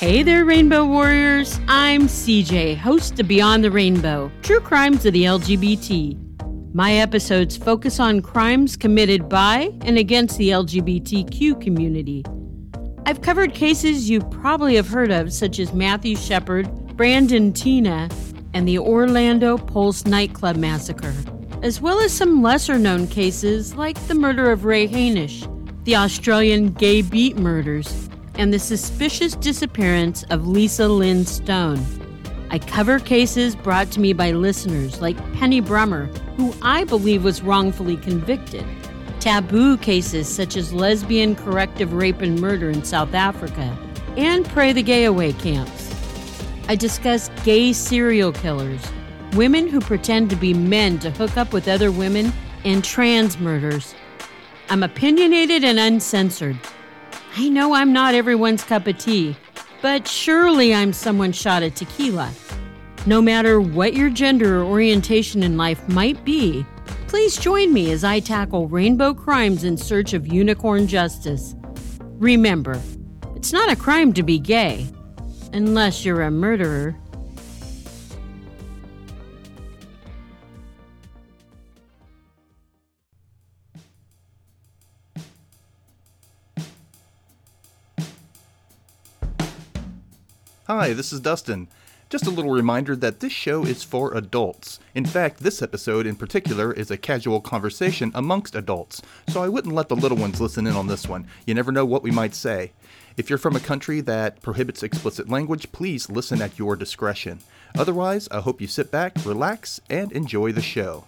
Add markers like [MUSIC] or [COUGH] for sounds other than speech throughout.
Hey there, Rainbow Warriors. I'm CJ, host of Beyond the Rainbow True Crimes of the LGBT. My episodes focus on crimes committed by and against the LGBTQ community. I've covered cases you probably have heard of, such as Matthew Shepard, Brandon Teena, and the Orlando Pulse nightclub massacre, as well as some lesser known cases like the murder of Ray Hainish, the Australian gay beat murders, and the suspicious disappearance of Lisa Lynn Stone. I cover cases brought to me by listeners like Penny Brummer, who I believe was wrongfully convicted, taboo cases such as lesbian corrective rape and murder in South Africa, and Pray the Gay Away camps. I discuss gay serial killers, women who pretend to be men to hook up with other women, and trans murders. I'm opinionated and uncensored. I know I'm not everyone's cup of tea, but surely I'm someone's shot at tequila. No matter what your gender or orientation in life might be, please join me as I tackle rainbow crimes in search of unicorn justice. Remember, it's not a crime to be gay, unless you're a murderer. Hi, this is Dustin. Just a little reminder that this show is for adults. In fact, this episode in particular is a casual conversation amongst adults, so I wouldn't let the little ones listen in on this one. You never know what we might say. If you're from a country that prohibits explicit language, please listen at your discretion. Otherwise, I hope you sit back, relax, and enjoy the show.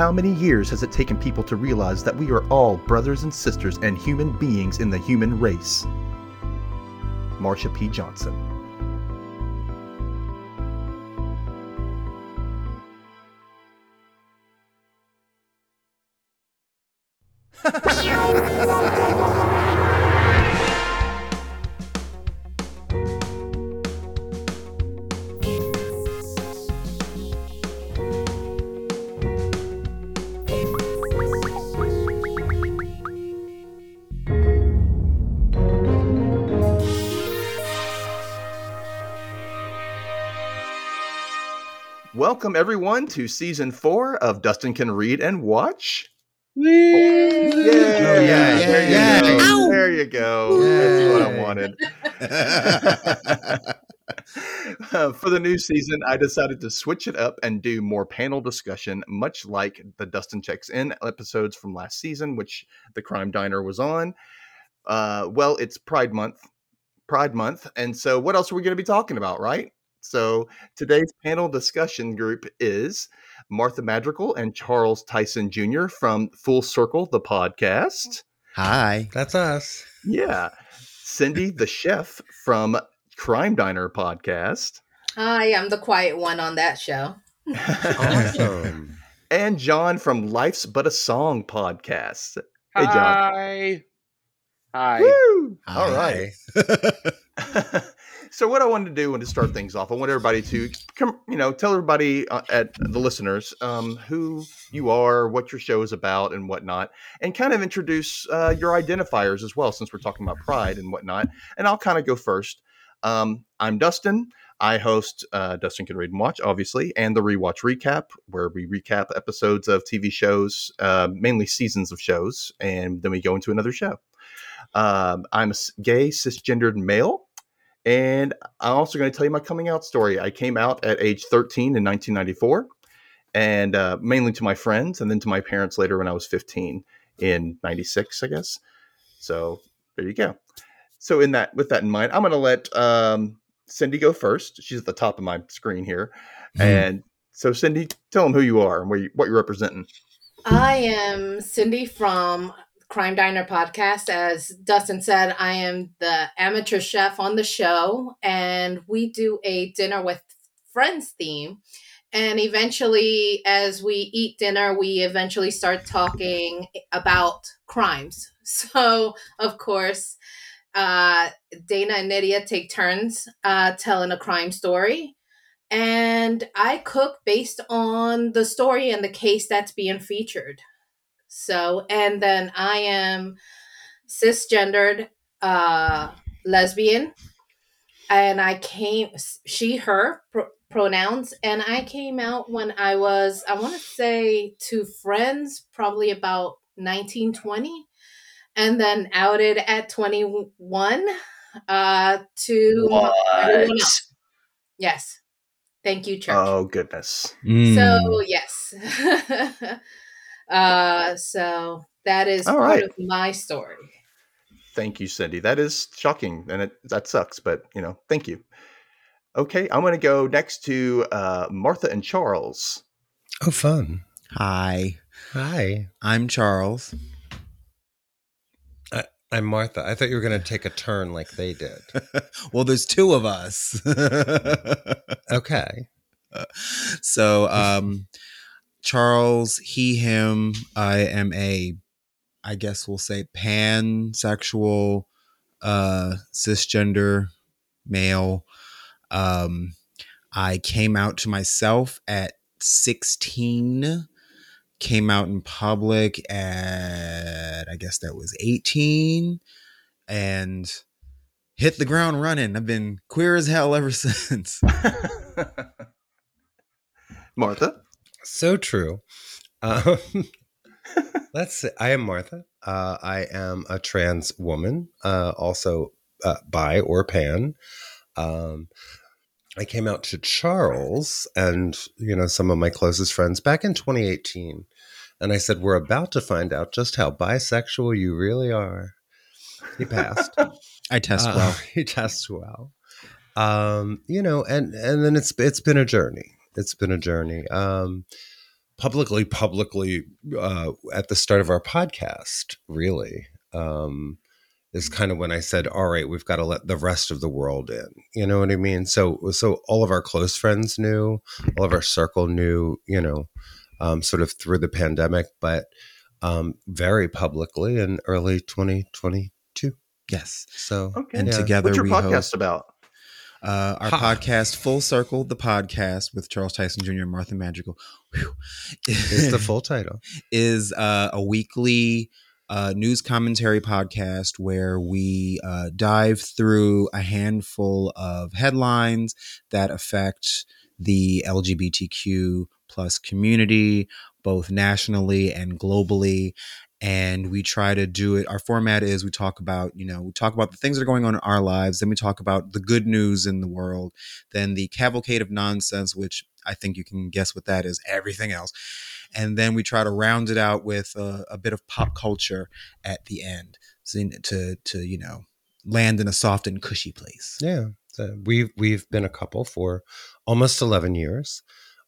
How many years has it taken people to realize that we are all brothers and sisters and human beings in the human race? Marsha P. Johnson. [LAUGHS] Welcome everyone to season four of Dustin Can Read and Watch. Yay. Oh, yeah, There you yeah, go. yeah. There you go. That's what I wanted. Uh, [LAUGHS] for the new season, I decided to switch it up and do more panel discussion, much like the Dustin Checks In episodes from last season, which the Crime Diner was on. Uh, well, it's Pride Month, Pride Month, and so what else are we going to be talking about, right? So today's panel discussion group is Martha Madrigal and Charles Tyson Jr. from Full Circle, the podcast. Hi. That's us. Yeah. Cindy, the chef from Crime Diner podcast. Hi, I'm the quiet one on that show. Awesome. [LAUGHS] and John from Life's But a Song podcast. Hey, John. Hi. Hi. Woo! Hi. All right. [LAUGHS] [LAUGHS] so, what I wanted to do and to start things off, I want everybody to come, you know, tell everybody uh, at the listeners um, who you are, what your show is about, and whatnot, and kind of introduce uh, your identifiers as well, since we're talking about pride and whatnot. And I'll kind of go first. Um, I'm Dustin. I host uh, Dustin Can Read and Watch, obviously, and the Rewatch Recap, where we recap episodes of TV shows, uh, mainly seasons of shows, and then we go into another show. Um, I'm a gay cisgendered male, and I'm also going to tell you my coming out story. I came out at age 13 in 1994, and uh, mainly to my friends, and then to my parents later when I was 15 in '96, I guess. So there you go. So in that, with that in mind, I'm going to let um, Cindy go first. She's at the top of my screen here, Mhm. and so Cindy, tell them who you are and where you, what you're representing. I am Cindy from Crime Diner podcast. As Dustin said, I am the amateur chef on the show, and we do a dinner with friends theme. And eventually, as we eat dinner, we eventually start talking about crimes. [LAUGHS] So, of course, uh, Dana and Nydia take turns uh, telling a crime story. and I cook based on the story and the case that's being featured. So, and then I am cisgendered uh, lesbian, and I came she her pr- pronouns, and I came out when I was I want to say to friends probably about nineteen twenty, and then outed at twenty one uh, to everyone What? else. Yes, thank you, church. Oh goodness. Mm. So yes. [LAUGHS] uh so that is All part right. of my story. Thank you, Cindy. That is shocking, and it that sucks, but you know, thank you. Okay, I'm going to go next to uh, Martha and Charles. oh, fun. Hi, Hi, I'm Charles. I'm Martha. I thought you were going to take a turn like they did. [LAUGHS] well, there's two of us. [LAUGHS] Okay. so, um, Charles, he, him. I am a, I guess we'll say pansexual, uh, cisgender male. Um, I came out to myself at 16 came out in public at I guess that was 18 and hit the ground running. I've been queer as hell ever [LAUGHS] since. [LAUGHS] Martha. So true. Um, [LAUGHS] let's see. I am Martha. Uh, I am a trans woman, uh, also uh, bi or pan. Um, I came out to Charles and you know some of my closest friends back in 2018, and I said, "We're about to find out just how bisexual you really are." He passed. [LAUGHS] I test Uh, well. [LAUGHS] he tests well. Um, you know, and and then it's it's been a journey. It's been a journey. Um, publicly, publicly, uh, at the start of our podcast, really, um, is kind of when I said, "All right, we've got to let the rest of the world in." You know what I mean? So, so all of our close friends knew, all of our circle knew. You know, um, sort of through the pandemic, but um, very publicly in early 2022. Yes. So Okay. And yeah. together What's your we podcast host about? Uh, our Ha. podcast, Full Circle, the podcast with Charles Tyson Jr. and Martha Madrigal. Whew. is the [LAUGHS] full title. is uh, a weekly uh, news commentary podcast where we uh, dive through a handful of headlines that affect the LGBTQ plus community, both nationally and globally. And we try to do it. Our format is we talk about, you know, we talk about the things that are going on in our lives. Then we talk about the good news in the world. Then the cavalcade of nonsense, which I think you can guess what that is everything else and then we try to round it out with a, a bit of pop culture at the end to to you know land in a soft and cushy place. Yeah, so we've we've been a couple for almost eleven years,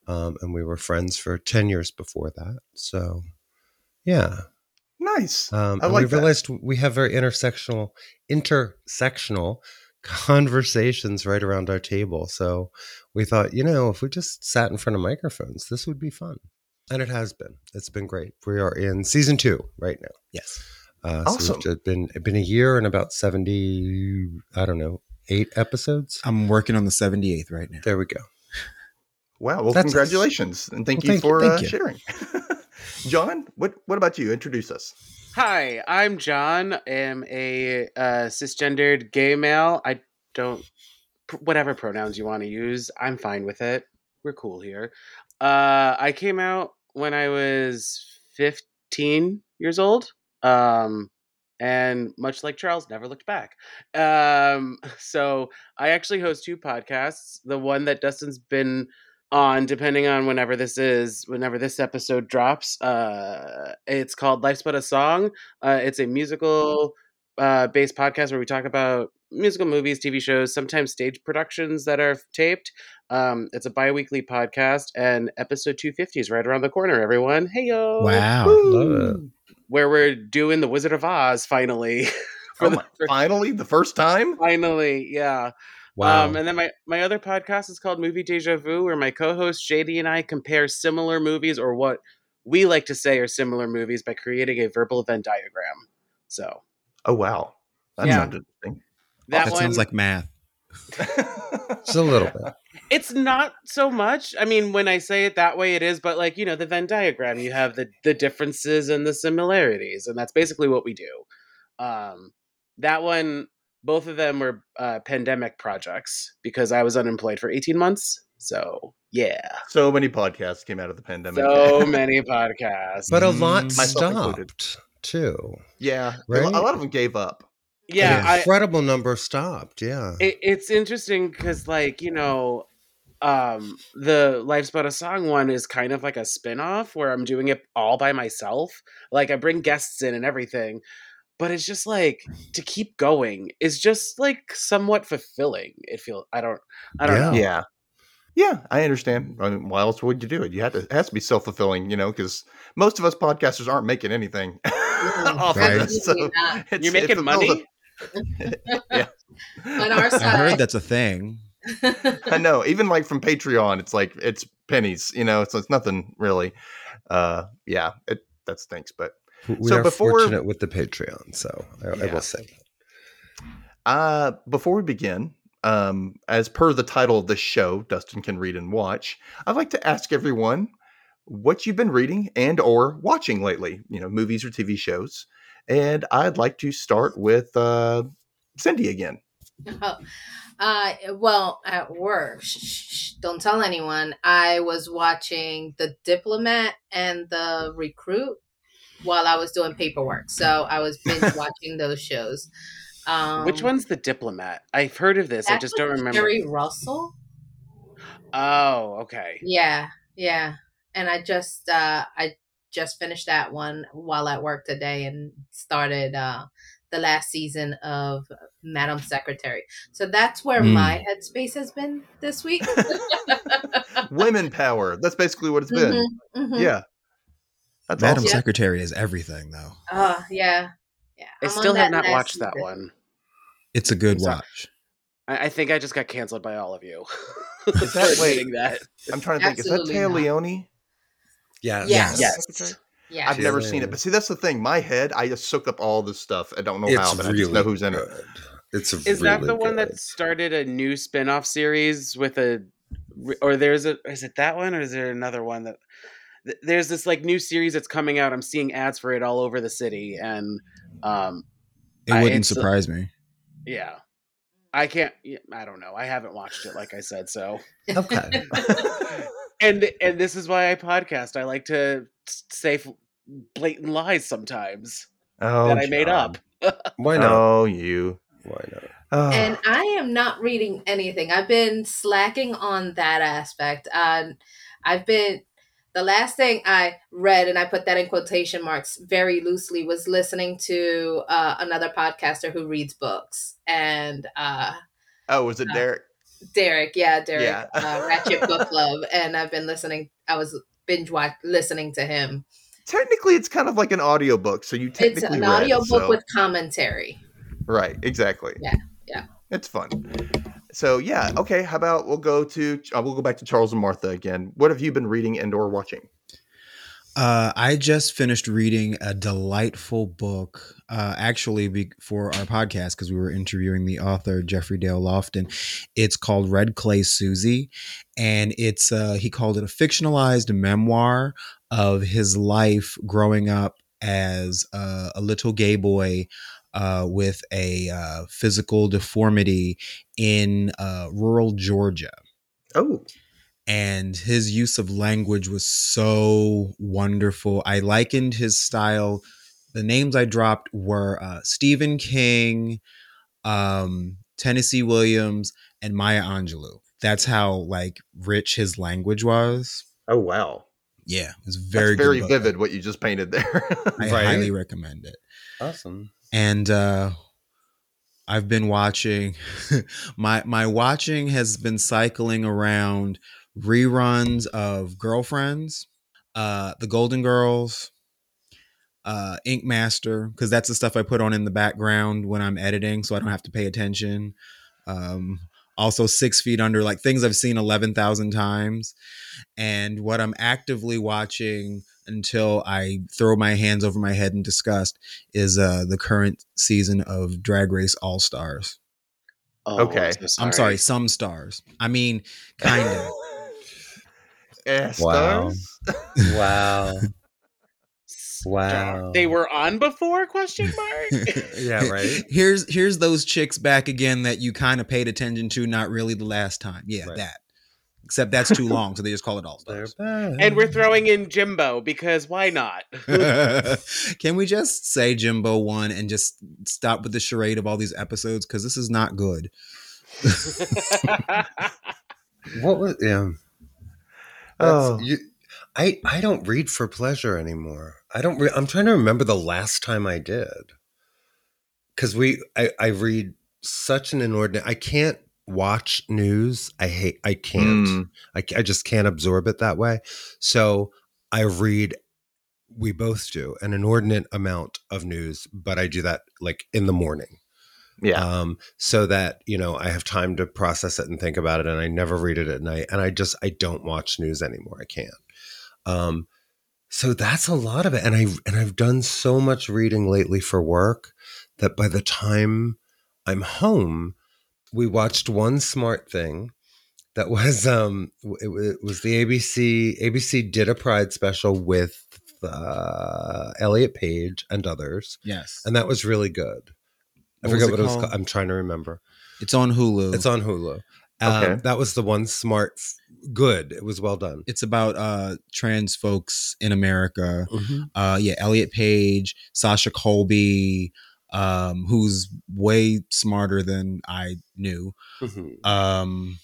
um, and we were friends for ten years before that. So, yeah, Nice. um, I and like we that. realized we have very intersectional intersectional [LAUGHS] conversations right around our table. So we thought, you know, if we just sat in front of microphones, this would be fun. And it has been. It's been great. We are in season two right now. Yes. Uh, Awesome. So it's been been a year and about seventy, I don't know, eight episodes. I'm working on the 78th right now. There we go. Wow. Well, That's- congratulations, and thank Well, you thank you, for thank uh, you. sharing. [LAUGHS] John, what what about you? Introduce us. Hi, I'm John. I am a uh, cisgendered gay male. I don't, whatever pronouns you want to use, I'm fine with it. We're cool here. Uh, I came out when I was 15 years old. Um, and much like Charles, never looked back. Um, [LAUGHS] so I actually host two podcasts. The one that Dustin's been on depending on whenever this is whenever this episode drops uh it's called life's but a song. Uh it's a musical uh based podcast where we talk about musical movies tv shows sometimes stage productions that are taped. Um it's a bi-weekly podcast and episode 250 is right around the corner everyone. Hey yo Wow. Where we're doing the wizard of oz finally [LAUGHS] For Oh the first- finally, the first time. finally yeah Wow. um, and then my, my other podcast is called Movie Deja Vu, where my co-host JD and I compare similar movies or what we like to say are similar movies by creating a verbal Venn diagram. So Oh wow, that Yeah. sounds interesting. that, That one, sounds like math. [LAUGHS] Just a little bit. It's not so much. I mean, when I say it that way, it is. But like you know, the Venn diagram, you have the the differences and the similarities, and that's basically what we do. Um, that one, both of them were uh, pandemic projects because I was unemployed for eighteen months. So yeah, so many podcasts came out of the pandemic. so [LAUGHS] many podcasts. But a lot Mm. Myself stopped too. yeah, Right? a lot of them gave up. yeah, An I, incredible number stopped. Yeah. it, it's interesting because like you know um the life's but a song one is kind of like a spin-off where i'm doing it all by myself like i bring guests in and everything but it's just like to keep going is just like somewhat fulfilling it feels i don't i don't Yeah. know Yeah. Yeah, I understand. I mean, why else would you do it? You have to. It has to be self fulfilling, you know, because most of us podcasters aren't making anything [LAUGHS] off Right. of this. So [LAUGHS] it's, you're it making fulfills money [LAUGHS] On our I heard that's a thing. I know. Even like from Patreon, it's like it's pennies, you know. So it's nothing really. Uh, yeah, it that stinks. But We So are before- fortunate with the Patreon, so I, I will say. Uh, before we begin, um, as per the title of the show, Dustin can read and watch. I'd like to ask everyone what you've been reading and or watching lately. You know, movies or TV shows. And I'd like to start with uh, Cindy again. Oh, [LAUGHS] uh, well, at work, shh, shh, shh, don't tell anyone. I was watching The Diplomat and The Recruit while I was doing paperwork. So I was binge [LAUGHS] watching those shows. Um, which one's the diplomat i've heard of this i just don't remember Keri Russell. oh okay Yeah, yeah. And I just uh I just finished that one while at work today and started uh the last season of Madam Secretary. So that's where Hmm. my headspace has been this week. [LAUGHS] Women power. That's basically what it's been. Mhm, mhm. Yeah. That's Madam awesome. Secretary is everything, though. Oh, yeah. Yeah. i I'm on still have not last watched that one It's a good watch. I, I think i just got canceled by all of you [LAUGHS] Is that- for wait. that I'm trying to think. Is that Absolutely Téa not. Leoni? Yeah. Yes. yes Yeah. I've never seen it, but see, that's the thing. My head, I just soak up all this stuff. I don't know how, It's but I just know who's in it. good. It's Is that really the one that started a new spin-off series with a or there's a is it that one or is there another one that th- there's this like new series that's coming out. I'm seeing ads for it all over the city and um It wouldn't it's, uh, surprise me. yeah. I can't I don't know. I haven't watched it like I said so. Okay. [LAUGHS] And and this is why I podcast. I like to say blatant lies sometimes Oh, that I made up. [LAUGHS] Why not? Oh, you. Why not? Oh. and I am not reading anything. I've been slacking on that aspect. Um, I've been the last thing I read, and I put that in quotation marks very loosely, was listening to uh, another podcaster who reads books, and uh, oh, was it Derek? Derek, yeah, Derek, Yeah. uh, Ratchet Book Club, [LAUGHS] and I've been listening. I was binge watch listening to him. Technically, it's kind of like an audiobook, so you technically It's an read, audio book so- with commentary. right, exactly. Yeah, yeah. It's fun. So yeah, okay. How about we'll go to uh, we'll go back to Charles and Martha again. What have you been reading and or watching? Uh, I just finished reading a delightful book, uh, actually, be- for our podcast because we were interviewing the author Jeffrey Dale Lofton. It's called Red Clay Suzie, and it's uh, he called it a fictionalized memoir of his life growing up as uh, a little gay boy uh, with a uh, physical deformity in uh, rural Georgia Oh, and his use of language was so wonderful. I likened his style. The names I dropped were uh, Stephen King, um, Tennessee Williams, and Maya Angelou. That's how like rich his language was. oh wow. Yeah, it's very That's very vivid what you just painted there. [LAUGHS] I Right? highly recommend it. Awesome. And uh I've been watching [LAUGHS] my my watching has been cycling around reruns of Girlfriends, uh The Golden Girls, uh Ink Master because that's the stuff I put on in the background when I'm editing so I don't have to pay attention. Um also 6 feet under like things I've seen 11,000 times and what I'm actively watching until I throw my hands over my head in disgust is uh the current season of Drag Race All Stars. Oh, Okay. I'm, so I'm sorry, some stars. I mean, kind of. [LAUGHS] Eh, Wow. stars? [LAUGHS] Wow. Wow. They were on before? Question [LAUGHS] mark. Yeah, right. Here's here's those chicks back again that you kind of paid attention to, not really the last time. Yeah, Right. that. Except that's too long, so they just call it all stars. and we're throwing in Jimbo because why not? [LAUGHS] [LAUGHS] Can we just say Jimbo won and just stop with the charade of all these episodes? Because this is not good. [LAUGHS] what was yeah. Oh. You, I I don't read for pleasure anymore. I don't. Re- I'm trying to remember the last time I did. Because we, I, I read such an inordinate. I can't watch news. I hate. I can't. Mm. I, I just can't absorb it that way. So I read. We both do an inordinate amount of news, but I do that like in the morning Yeah. um, so that you know I have time to process it and think about it, and I never read it at night. And I just I don't watch news anymore. I can't. Um, so that's a lot of it, and I and I've done so much reading lately for work that by the time I'm home, we watched one smart thing that was [LAUGHS] um it, it was the ABC ABC did a Pride special with uh, Elliot Page and others, Yes. and that was really good. I What forget what it was called? called. I'm trying to remember. It's on Hulu. It's on Hulu. Um, Okay. that was the one smart, good. It was well done. it's about uh trans folks in America. Uh yeah, Elliot Page, Sasha Colby, um, who's way smarter than I knew. Mhm. Um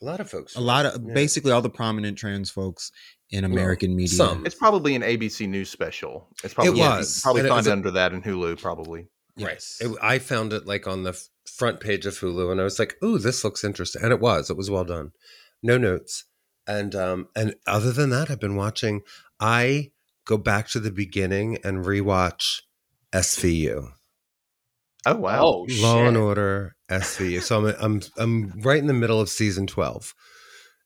A lot of folks. a lot of Yeah. basically all the prominent trans folks in American media. some. It's probably an ABC News special. It's probably was. you probably And it find it a- under that in Hulu. Probably. Yes. It, I found it like on the front page of Hulu, and I was like, "Ooh, this looks interesting," and it was. It was well done. No notes, and um, and other than that, I've been watching. I go back to the beginning and rewatch SVU. Oh wow. Oh, Law and. Order SVU. So I'm I'm I'm right in the middle of season twelve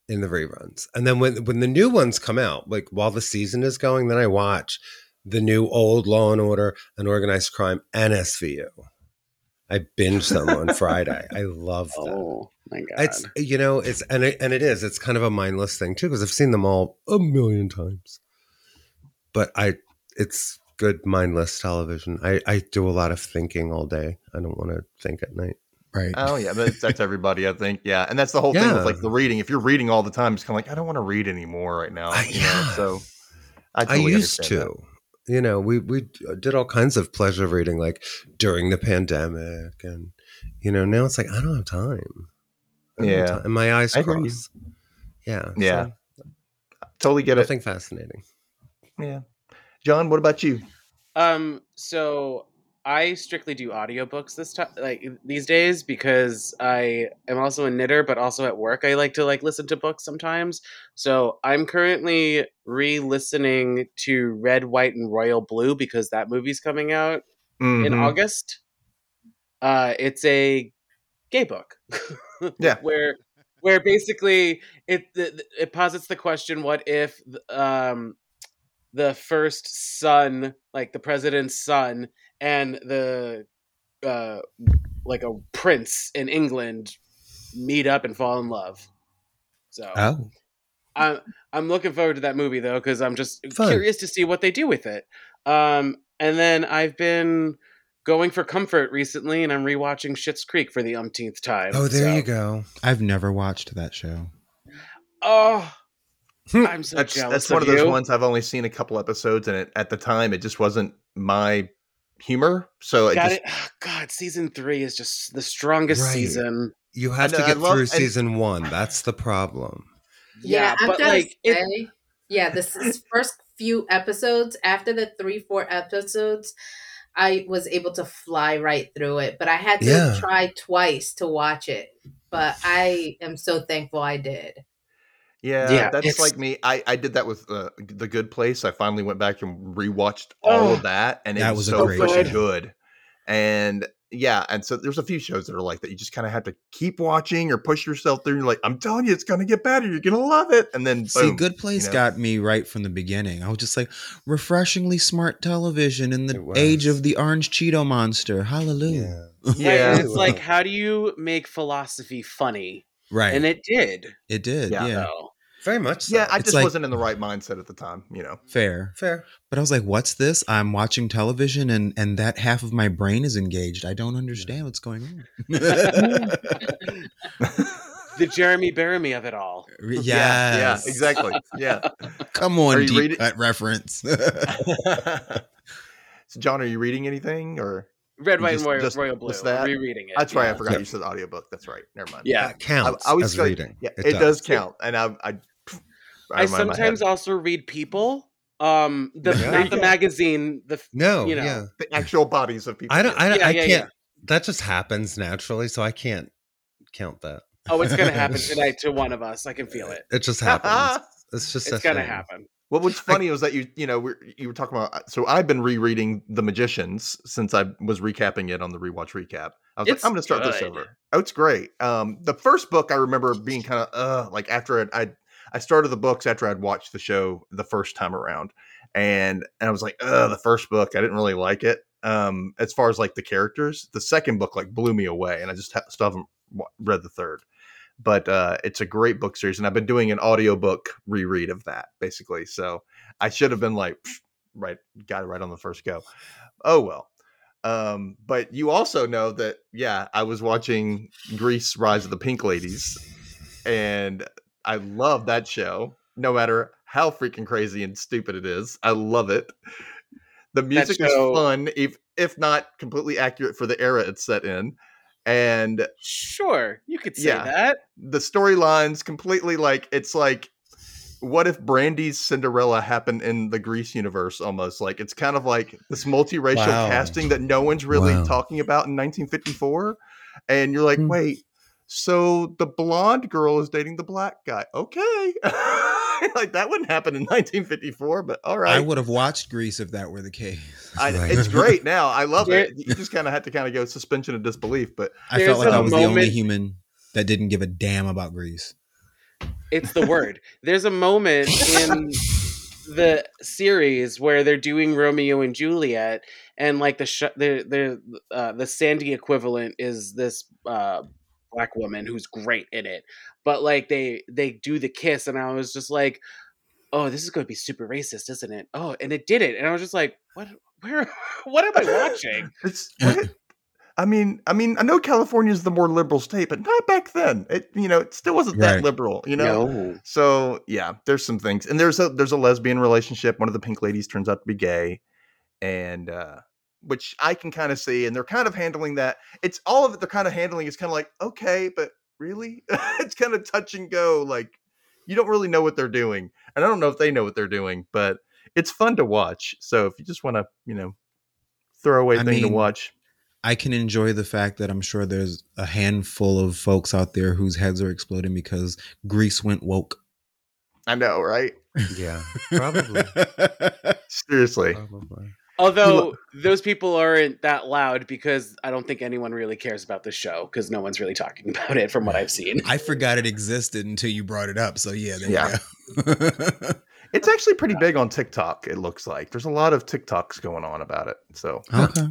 in the reruns, and then when when the new ones come out, like while the season is going, then I watch the new old Law and Order and Organized Crime and SVU. I binge them on [LAUGHS] Friday. I love them. Oh my god. It's you know it's and it, and it is it's kind of a mindless thing too because I've seen them all a million times, but I it's good mindless television. I I do a lot of thinking all day. I don't want to think at night. right. Oh yeah, but that's everybody. I think. Yeah, and that's the whole thing Yeah. with like the reading. If you're reading all the time, it's kind of like I don't want to read anymore right now. I- you know? yeah. So I, I used understand to. You know, we we did all kinds of pleasure reading like during the pandemic and you know, now it's like I don't have time. Don't have Yeah. time. And my eyes I cross. Yeah. Yeah, so totally get it. nothing fascinating. Yeah, John, what about you? Um, so I strictly do audiobooks this time like these days because I am also a knitter, but also at work I like to like listen to books sometimes. So I'm currently re-listening to Red, White, and Royal Blue because that movie's coming out in Mhm. August. Uh, it's a gay book. Yeah. [LAUGHS] where where basically it the, it posits the question: What if um the first son, like the president's son, and the uh like a prince in England meet up and fall in love? So Oh. I'm I'm looking forward to that movie though because I'm just Fun. curious to see what they do with it. Um, and then I've been going for comfort recently, and I'm rewatching Schitt's Creek for the umpteenth time. Oh, there so- you go. I've never watched that show. Oh. Hmm, I'm so That's jealous. that's one of of those ones I've only seen a couple episodes, and it, at the time it just wasn't my humor. So it Got just it. Oh, God, season three is just the strongest Right. season. You have I to know, I get love- through and- season one. That's the problem. Yeah, I'm but gonna like it, yeah, this is [LAUGHS] first few episodes after the three, four episodes, I was able to fly right through it. But I had to Yeah. try twice to watch it. But I am so thankful I did. Yeah, Yeah, that's it's- like me. I I did that with uh, the Good Place. I finally went back and rewatched all Oh, of that, and it that was, was so great freaking good. And yeah, and so there's a few shows that are like that. You just kind of have to keep watching or push yourself through. You're like, I'm telling you, it's going to get better. You're going to love it. And then, See, Good Place you know? got me right from the beginning. I was just like, refreshingly smart television in the age of the orange Cheeto monster. Hallelujah. Yeah. Yeah. it's [LAUGHS] like, how do you make philosophy funny? Right. And it did. it did. Yeah. Yeah. So. Very much so. Yeah, I It's just like- wasn't in the right mindset at the time. You know. Fair. Fair. But I was like, what's this? I'm watching television and and that half of my brain is engaged. I don't understand what's going on. [LAUGHS] the Jeremy Bearimy of it all. yes. Uh, [LAUGHS] yeah, yeah, exactly. Yeah. [LAUGHS] Come on, deep reading- cut reference. so, John, are you reading anything or? Red, You white, just- and royal, just- royal blue. that? Rereading it. That's right. yeah. I forgot Yeah. you said audiobook. That's right. Never mind. Yeah. That counts I, I was as gonna- reading. Yeah, it, does. count. And I, I, I sometimes also read people. Um, the Yeah. not the magazine. The No, you know. yeah. the actual bodies of people. I don't. I, Yeah, I yeah, can't. yeah. That just happens naturally, so I can't count that. oh, it's gonna happen [LAUGHS] tonight to one of us. I can feel it. It just happens. [LAUGHS] It's just. It's gonna thing. happen. Well, was funny was that you, you know, we're, you were talking about. So I've been rereading The Magicians since I was recapping it on the rewatch recap. I was like, I'm going to start this good. over. Oh, it's great. Um, the first book I remember being kind of uh, like after I'd I started the books after I'd watched the show the first time around, and and I was like, uh, the first book I didn't really like it. Um, as far as like the characters, the second book like blew me away, and I just ha- still haven't read the third. But uh, it's a great book series, and I've been doing an audiobook reread of that basically. So I should have been like, right, got it right on the first go. Oh well. Um, but you also know that, yeah, I was watching Grease Rise of the Pink Ladies, and I love that show, no matter how freaking crazy and stupid it is. I love it. The music show- is fun, if if not completely accurate for the era it's set in. And Sure, you could say Yeah. that. the storylines completely like it's like what if Brandy's Cinderella happened in the Grease universe almost like it's kind of like this multiracial Wow. casting that no one's really Wow. talking about in 1954 and you're like Hmm. wait so the blonde girl is dating the black guy okay [LAUGHS] [LAUGHS] like that wouldn't happen in 1954 but all right I would have watched Grease if that were the case. [LAUGHS] I, it's [LAUGHS] great now i love There- it you just kind of had to kind of go suspension of disbelief but I felt like I was the only human that didn't give a damn about Grease. It's the word. There's a moment in the series where they're doing Romeo and Juliet, and like the sh- the the uh, the Sandy equivalent is this uh, black woman who's great in it. But like they they do the kiss, and I was just like, oh, this is going to be super racist, isn't it? Oh, and it did it, and I was just like, what? Where? [LAUGHS] What am I watching? [LAUGHS] It's what? I mean, I mean, I know California is the more liberal state, but not back then. It, you know, it still wasn't that liberal, you know. So yeah, there's some things, and there's a there's a lesbian relationship. One of the pink ladies turns out to be gay, and uh, which I can kind of see, and they're kind of handling that. It's all of it. They're kind of handling. It's kind of like okay, but really, [LAUGHS] it's kind of touch and go. Like you don't really know what they're doing, and I don't know if they know what they're doing, but it's fun to watch. So if you just want to, you know, throwaway I thing to watch. I can enjoy the fact that I'm sure there's a handful of folks out there whose heads are exploding because Grease went woke. I know, right? Yeah, probably. [LAUGHS] Seriously. probably. Although those people aren't that loud because I don't think anyone really cares about the show because no one's really talking [LAUGHS] about it from what I've seen. I forgot it existed until you brought it up. So yeah, there Yeah. you go. [LAUGHS] It's actually pretty big on TikTok, it looks like. There's a lot of TikToks going on about it. So, okay.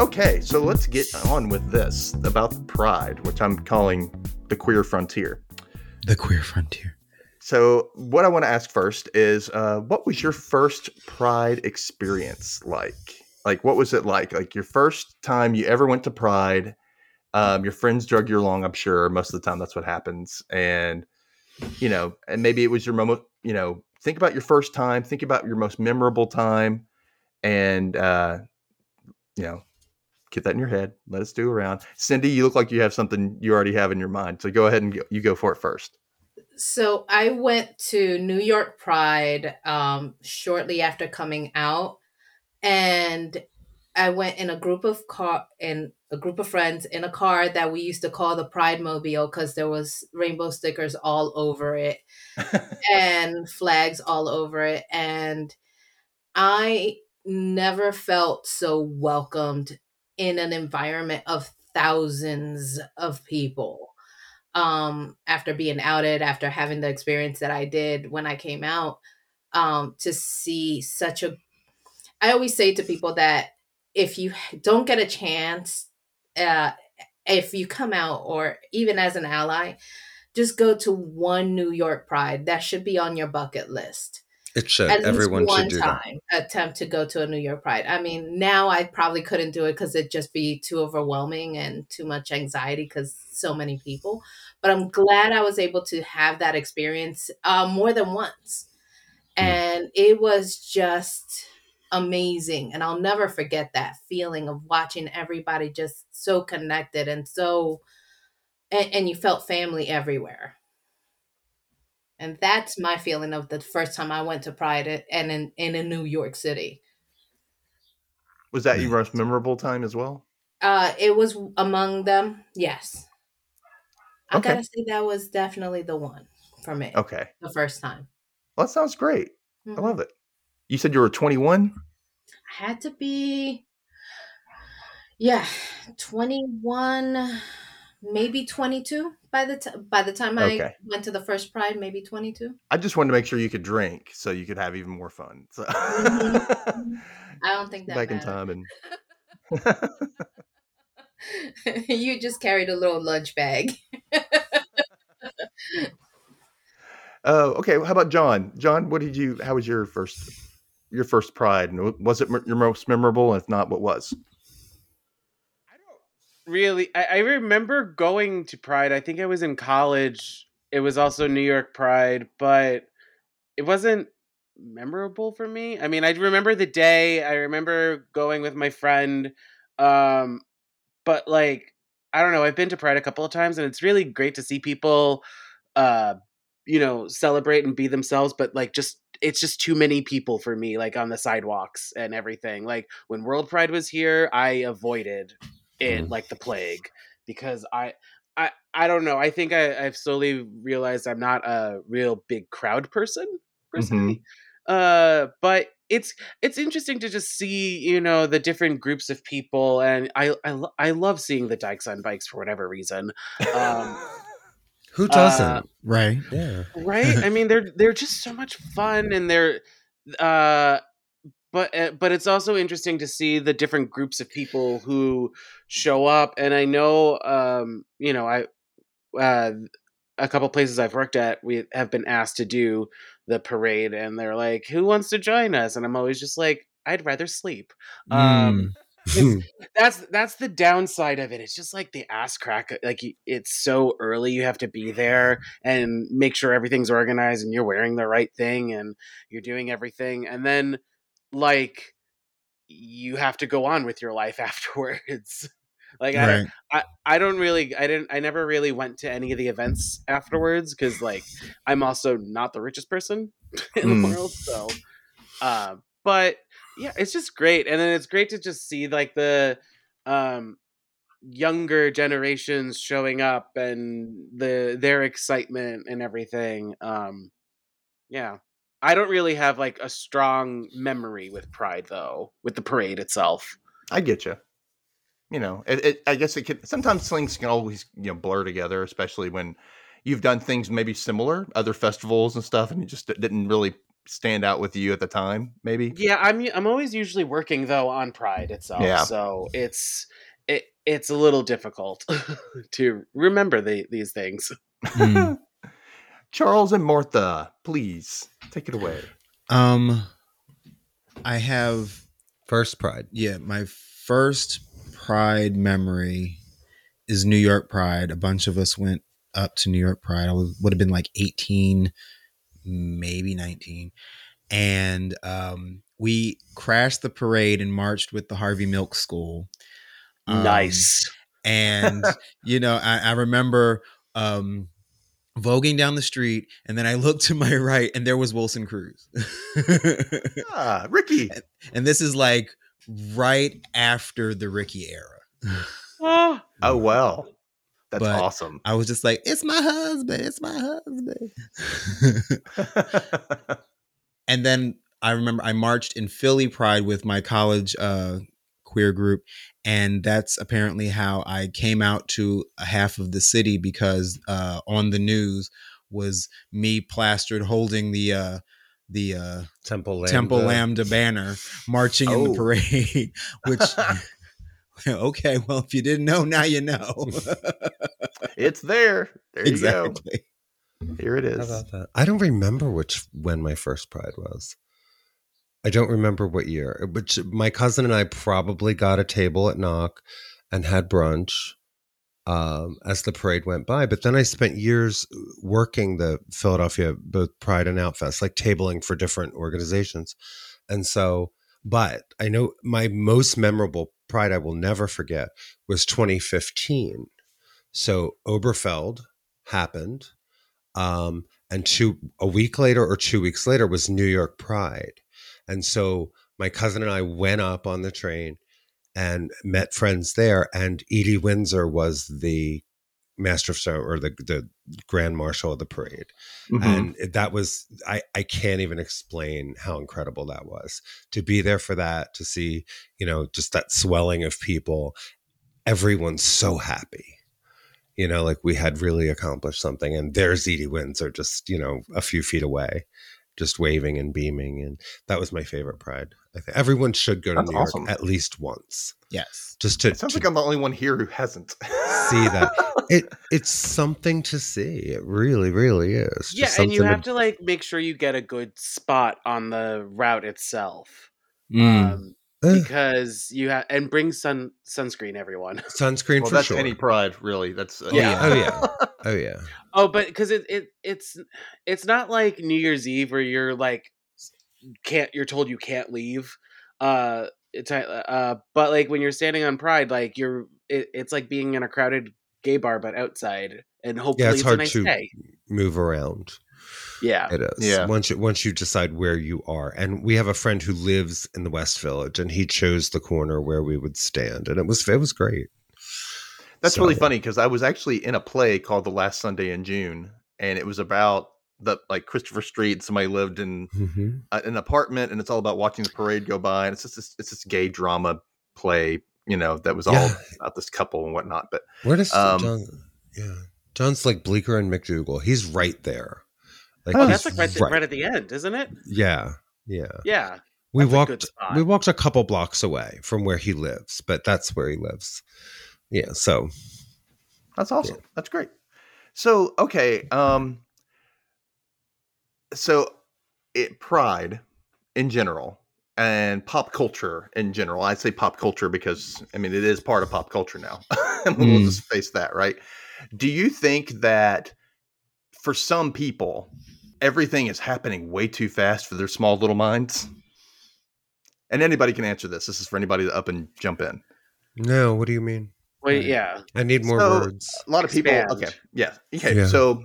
okay, so let's get on with this about the pride, which I'm calling the queer frontier. The queer frontier. So, what I want to ask first is uh, what was your first pride experience like? Like, what was it like? Like, your first time you ever went to pride, um, your friends drug you along, I'm sure. Most of the time, that's what happens. And, you know, and maybe it was your moment, you know, think about your first time, think about your most memorable time, and, uh, you know, get that in your head. Let us do around. Cindy, you look like you have something you already have in your mind. So, go ahead and go, you go for it first. So I went to New York Pride um, shortly after coming out, and I went in a group of car in a group of friends in a car that we used to call the Pride Mobile because there was rainbow stickers all over it [LAUGHS] and flags all over it. And I never felt so welcomed in an environment of thousands of people um after being outed after having the experience that i did when i came out um to see such a i always say to people that if you don't get a chance uh if you come out or even as an ally just go to one new york pride. That should be on your bucket list It should. at Everyone one should do that. time attempt to go to a New York Pride. I mean, now I probably couldn't do it because it'd just be too overwhelming and too much anxiety because so many people. But I'm glad I was able to have that experience uh, more than once, Hmm. and it was just amazing. And I'll never forget that feeling of watching everybody just so connected and so, and, and you felt family everywhere. And that's my feeling of the first time I went to Pride and in, in a New York City. Was that your most memorable time as well? Uh, it was among them, yes. I Okay. gotta say that was definitely the one for me. Okay. The first time. Well, that sounds great. I Mhm. love it. You said you were 21? I had to be, yeah, twenty one, maybe twenty two by the time by the time I Okay. went to the first Pride, maybe twenty two. I just wanted to make sure you could drink so you could have even more fun. So Mhm. [LAUGHS] I don't think that back in time and [LAUGHS] you just carried a little lunch bag. [LAUGHS] Oh, okay. How about John? John, what did you? How was your first your first Pride? And was it m- your most memorable? And if not, what was? Really. I, I remember going to Pride. I think I was in college. It was also New York Pride, but it wasn't memorable for me. I mean, I remember the day. I remember going with my friend. Um, but like, I don't know. I've been to Pride a couple of times, and it's really great to see people, uh, you know, celebrate and be themselves. But like, just it's just too many people for me, like on the sidewalks and everything. Like when World Pride was here, I avoided it Mhm. like the plague because I. I, I don't know. I think I, I've slowly realized I'm not a real big crowd person per. Mhm. Uh, but it's it's interesting to just see you know the different groups of people, and I I, lo- I love seeing the dykes on bikes for whatever reason. Um, [LAUGHS] Who doesn't? uh, Right. yeah. right i mean they're they're just so much fun and they're uh but uh, but it's also interesting to see the different groups of people who show up and i know um you know i uh a couple places i've worked at we have been asked to do the parade and they're like who wants to join us and i'm always just like i'd rather sleep um Mm. [LAUGHS] that's that's the downside of it. It's just like the ass crack. Like it's so early, you have to be there and make sure everything's organized and you're wearing the right thing and you're doing everything, and then like you have to go on with your life [LAUGHS] afterwards. like I, right. I I don't really I didn't I never really went to any of the events afterwards because like I'm also not the richest person [LAUGHS] in Mm. the world. So, uh, but yeah, it's just great, and then it's great to just see like the um younger generations showing up and the their excitement and everything. Um, yeah. I don't really have like a strong memory with Pride though, with the parade itself. I get you. You know, it, it, I guess it can. Sometimes things can always you know blur together, especially when you've done things maybe similar, other festivals and stuff, and it just didn't really stand out with you at the time. Maybe. Yeah, I'm I'm always usually working though on Pride itself, Yeah. so it's it it's a little difficult [LAUGHS] to remember the, these things. Mm. [LAUGHS] Charles and Martha, please take it away. Um, I have First Pride. yeah. My first Pride memory is New York Pride. A bunch of us went up to New York Pride. I was, would have been like eighteen, maybe nineteen, and um, we crashed the parade and marched with the Harvey Milk School. Um, nice. and [LAUGHS] you know I, I remember um voguing down the street and then i looked to my [LAUGHS] right and there was wilson cruz Ah, Ricky. [LAUGHS] and this is like right after the ricky era Oh, Oh well, that's But- awesome. I was just like, it's my husband, it's my husband. [LAUGHS] and then I remember I marched in Philly Pride with my college uh, queer group, and that's apparently how I came out to a half of the city because uh, on the news was me plastered holding the uh, the uh, Temple Lambda. Temple Lambda banner marching in the Oh. parade, [LAUGHS] which. [LAUGHS] [LAUGHS] okay, well, if you didn't know, now you know. it's there. There you exactly. go. Here it is. How is. about that? I don't remember which when my first pride was. I don't remember what year. but my cousin and I probably got a table at Knock and had brunch um, as the parade went by. But then I spent years working the Philadelphia both Pride and Outfest, like tabling for different organizations. And so, but I know my most memorable Pride I will never forget was 2015. So Obergefell happened um, and two a week later or two weeks later was New York Pride, and so my cousin and I went up on the train and met friends there, and Edie Windsor was the master of ceremony or the the grand marshal of the parade, Mhm. and that was I I can't even explain how incredible that was to be there for that to see you know just that swelling of people, everyone's so happy you know, like we had really accomplished something. And there's Edie Windsor just, you know, a few feet away, just waving and beaming. And that was my favorite pride. I think everyone should go to That's New awesome. York at least once Yes. just to, It sounds to like I'm the only one here who hasn't. see that. [LAUGHS] It it's something to see. It really, really is. Just yeah, and you have to like make sure you get a good spot on the route itself, Mm. um, because you have and bring sun sunscreen, everyone. [LAUGHS] sunscreen well, for that's sure. any pride, really. That's uh, Yeah. Oh yeah. [LAUGHS] Oh yeah. Oh, but because it, it it's it's not like New Year's Eve where you're like can't you're told you can't leave. Uh, it's uh, but like when you're standing on Pride, like you're it, it's like being in a crowded gay bar but outside, and hopefully it's it's, hard a nice to- day. Move around. Yeah, It is. Yeah. Once you once you decide where you are. And we have a friend who lives in the West Village and he chose the corner where we would stand. And it was it was great. That's So- really funny because I was actually in a play called The Last Sunday in June, and it was about the like Christopher Street. Somebody lived in Mm-hmm. uh, an apartment, and it's all about watching the parade go by. And it's just this, it's this gay drama play, you know, that was all Yeah. about this couple and whatnot. But Where does Um, John Yeah. John's like Bleecker and MacDougal. He's right there. Like oh, that's like right, th- right at the end, isn't it? Yeah. Yeah. Yeah, We That's a good walked we walked a couple blocks away from where he lives, but that's where he lives. Yeah. So That's awesome. That's great. So okay, um so it pride in general and pop culture in general. I say pop culture because I mean it is part of pop culture now. [LAUGHS] we'll Mm. just face that, right? Do you think that for some people everything is happening way too fast for their small little minds? And anybody can answer this. This is for anybody to up and jump in. no, what do you mean? wait, Right. yeah, I need more So, words. a lot of people okay yeah okay Yeah. so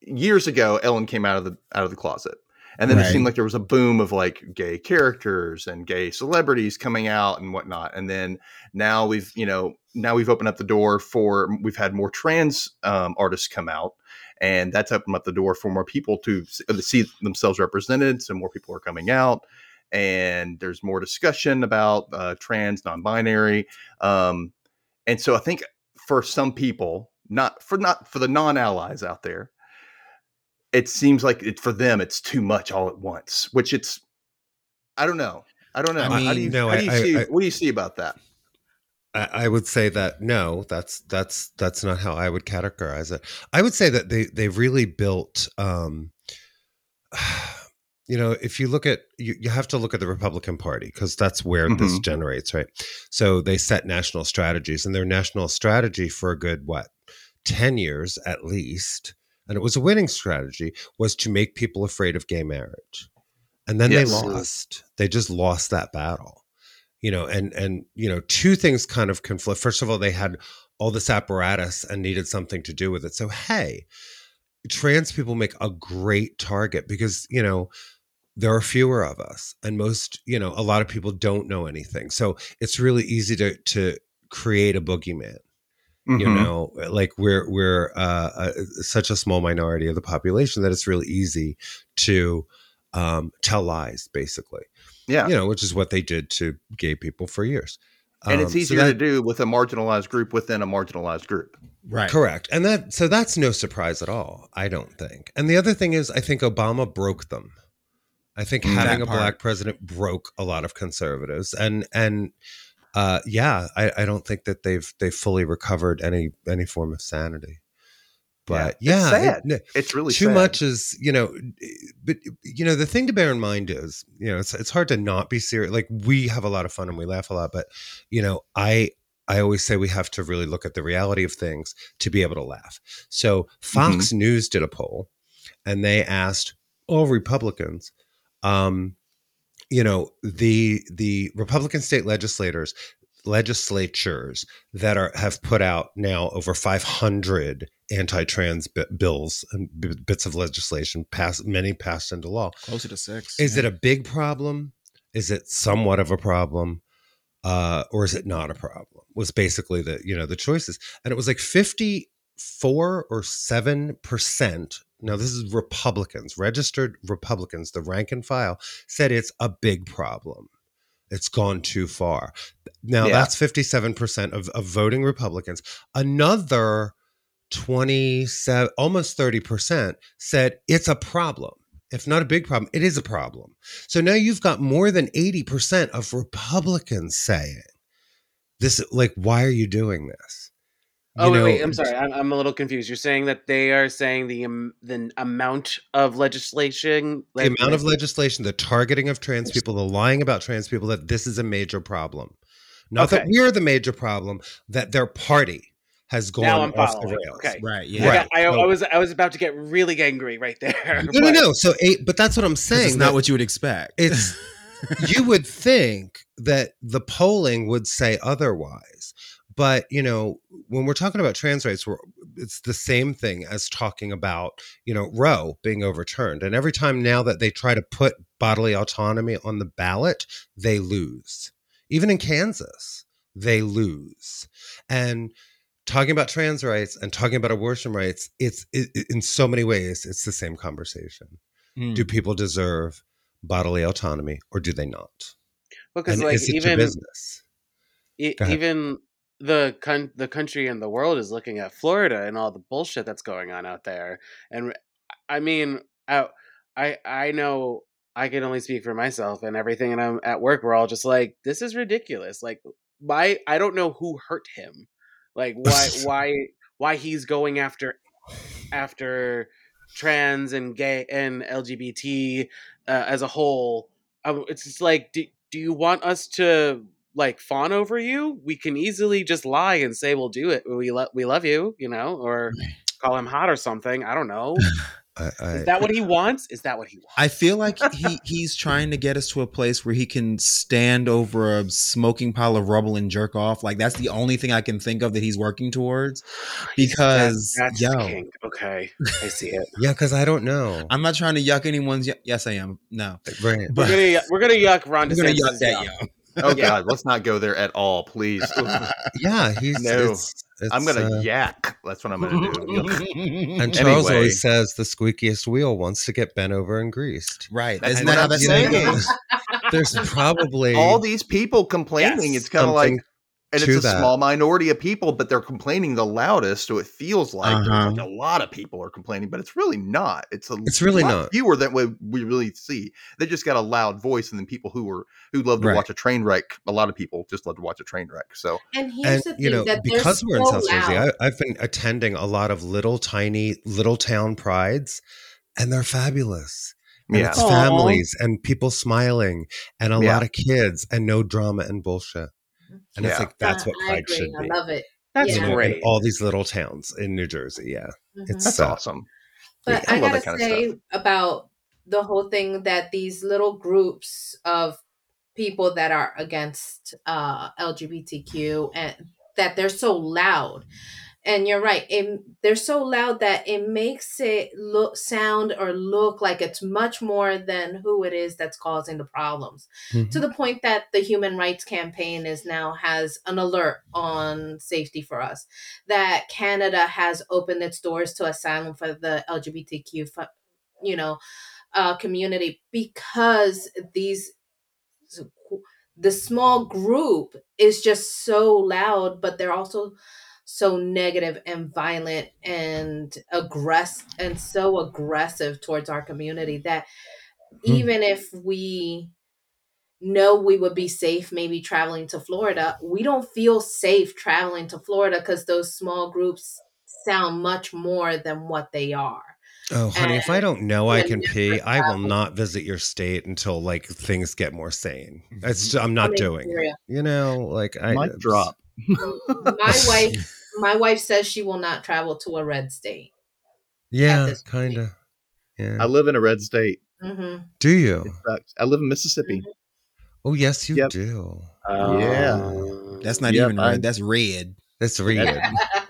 years ago ellen came out of the out of the closet and then it seemed like there was a boom of like gay characters and gay celebrities coming out and whatnot and then now we've you know now we've opened up the door for we've had more trans um, artists come out and that's opened up the door for more people to uh, see themselves represented so more people are coming out and there's more discussion about uh, trans non-binary um, and so i think for some people not for not for the non-allies out there it seems like it for them it's too much all at once which it's i don't know. I don't know. I how do you, mean, no, how do you I- see I- what do you see about that I, I would say that no, that's that's that's not how I would categorize it. I would say that they they really built. Um, [SIGHS] you know, if you look at you, you have to look at the Republican Party because that's where this Mhm. generates, right? So they set national strategies, and their national strategy for a good what ten years at least, and it was a winning strategy, was to make people afraid of gay marriage, and then Yes. they lost. They just lost that battle you know and and you know two things kind of conflict first of all they had all this apparatus and needed something to do with it so hey trans people make a great target because you know there are fewer of us and most you know a lot of people don't know anything so it's really easy to to create a boogeyman You Mhm. know, like we're we're uh, uh, such a small minority of the population that it's really easy to um, tell lies, basically. Yeah. You know, which is what they did to gay people for years. and it's Um, so easier that- to do with a marginalized group within a marginalized group. Right. Correct. And that so that's no surprise at all, I don't think. And the other thing is I think Obama broke them. I think Mm. having a black president broke a lot of conservatives. And and uh yeah, I, I don't think that they've they've fully recovered any any form of sanity. But Yeah. It's yeah, sad. it- It's really too sad. much is you know but you know the thing to bear in mind is you know it's it's hard to not be serious like we have a lot of fun and we laugh a lot but you know i i always say we have to really look at the reality of things to be able to laugh so fox news did a poll and they asked all republicans um you know the the republican state legislators legislatures that are have put out now over 500 anti-trans bi- bills and b- bits of legislation passed many passed into law. Closer to six. is it a big problem? Is it somewhat of a problem? Uh, or is it not a problem was basically the you know the choices. And it was like 54 or 7 percent now this is republicans registered republicans the rank and file said it's a big problem it's gone too far. Now Yeah. that's 57% of, of voting republicans. Another 27 almost 30% said it's a problem. If not a big problem it is a problem. So now you've got more than 80% of republicans saying this like why are you doing this Oh wait, know, wait, I'm sorry, I'm, I'm a little confused. You're saying that they are saying the um, the amount of legislation, the amount of legislation the targeting of trans people the lying about trans people that this is a major problem not that we're the major problem that their party has gone Now I'm off the rails Okay. Right. Yeah. Right. got- I, I was I was about to get really angry right there. no [LAUGHS] no but- no so eight but that's what i'm 'Cause saying It's not that- what you would expect. It's- you would think that the polling would say otherwise but you know when we're talking about trans rights we're, it's the same thing as talking about you know roe being overturned and every time now that they try to put bodily autonomy on the ballot they lose even in kansas they lose and talking about trans rights and talking about abortion rights it's it, it- in so many ways it's the same conversation Mm. do people deserve bodily autonomy or do they not? because and like even business? e- even the con- the country and the world is looking at Florida and all the bullshit that's going on out there. And I mean, I I, I know I can only speak for myself and everything. And I'm at work. We're all just like, this is ridiculous. Like, why? I don't know who hurt him. Like, why? [LAUGHS] why? Why he's going after after trans and gay and LGBT uh, as a whole? Um, it's just like, do, do you want us to like fawn over you? We can easily just lie and say we'll do it. We lo- we love you, you know, or call him hot or something. I don't know. [SIGHS] I, I, Is that what he [LAUGHS] wants? Is that what he wants? I feel like he [LAUGHS] he's trying to get us to a place where he can stand over a smoking pile of rubble and jerk off. Like that's the only thing I can think of that he's working towards. [SIGHS] Because that's yo. Okay, I see it. [LAUGHS] yeah, because I don't know. I'm not trying to yuck anyone's. y- Yes, I am. No, right. but We're gonna we're gonna yuck Ron I'm gonna yuck that yo. Oh Yeah. God, let's not go there at all, please. Yeah, he's. No. it's, it's, I'm gonna uh, yak. That's what I'm gonna do. [LAUGHS] And Charles Anyway. always says the squeakiest wheel wants to get bent over and greased. right. That's Isn't what that how I'm that saying saying. There's probably all these people complaining. Yes, it's kind of like, something and it's a that. small minority of people, but they're complaining the loudest. So it feels like Uh-huh. like a lot of people are complaining, but it's really not. It's a It's really lot not. fewer than we, we really see. They just got a loud voice, and then people who are who love to Right. watch a train wreck. A lot of people just love to watch a train wreck. So And here's and the thing you know that because they're we're in south jersey. I, i've been attending a lot of little tiny little town prides and they're fabulous and yeah, it's Aw. families and people smiling and a Yeah. lot of kids and no drama and bullshit and it's like that's Uh, what pride agree. should I love it. That's Yeah. you in great. all these little towns in new jersey yeah Mhm. It's- that's so- awesome. But Yeah, I I gotta kind of say stuff. about the whole thing that these little groups of people that are against uh, LGBTQ and that they're so loud. And you're right it, they're so loud that it makes it look sound or look like it's much more than who it is that's causing the problems Mhm. to the point that the human rights campaign is now has an alert on safety for us that canada has opened its doors to asylum for the lgbtq you know uh, community because these the small group is just so loud but they're also so negative and violent and aggressive and so aggressive towards our community that Hmm. even if we know we would be safe maybe traveling to Florida, we don't feel safe traveling to Florida because those small groups sound much more than what they are. Oh, honey, if I don't know I can never pee, I will not visit your state until like things get more sane. It's ju- I'm not I mean, doing it. You know, like I Mic drop. My wife [LAUGHS] my wife says she will not travel to a red state. Yeah, this kind of. Yeah. I live in a red state. hmm Do you? I live in Mississippi. Oh, yes, you Yep. do. Yeah. Um, That's not Yep, even I- red. That's red. That's real.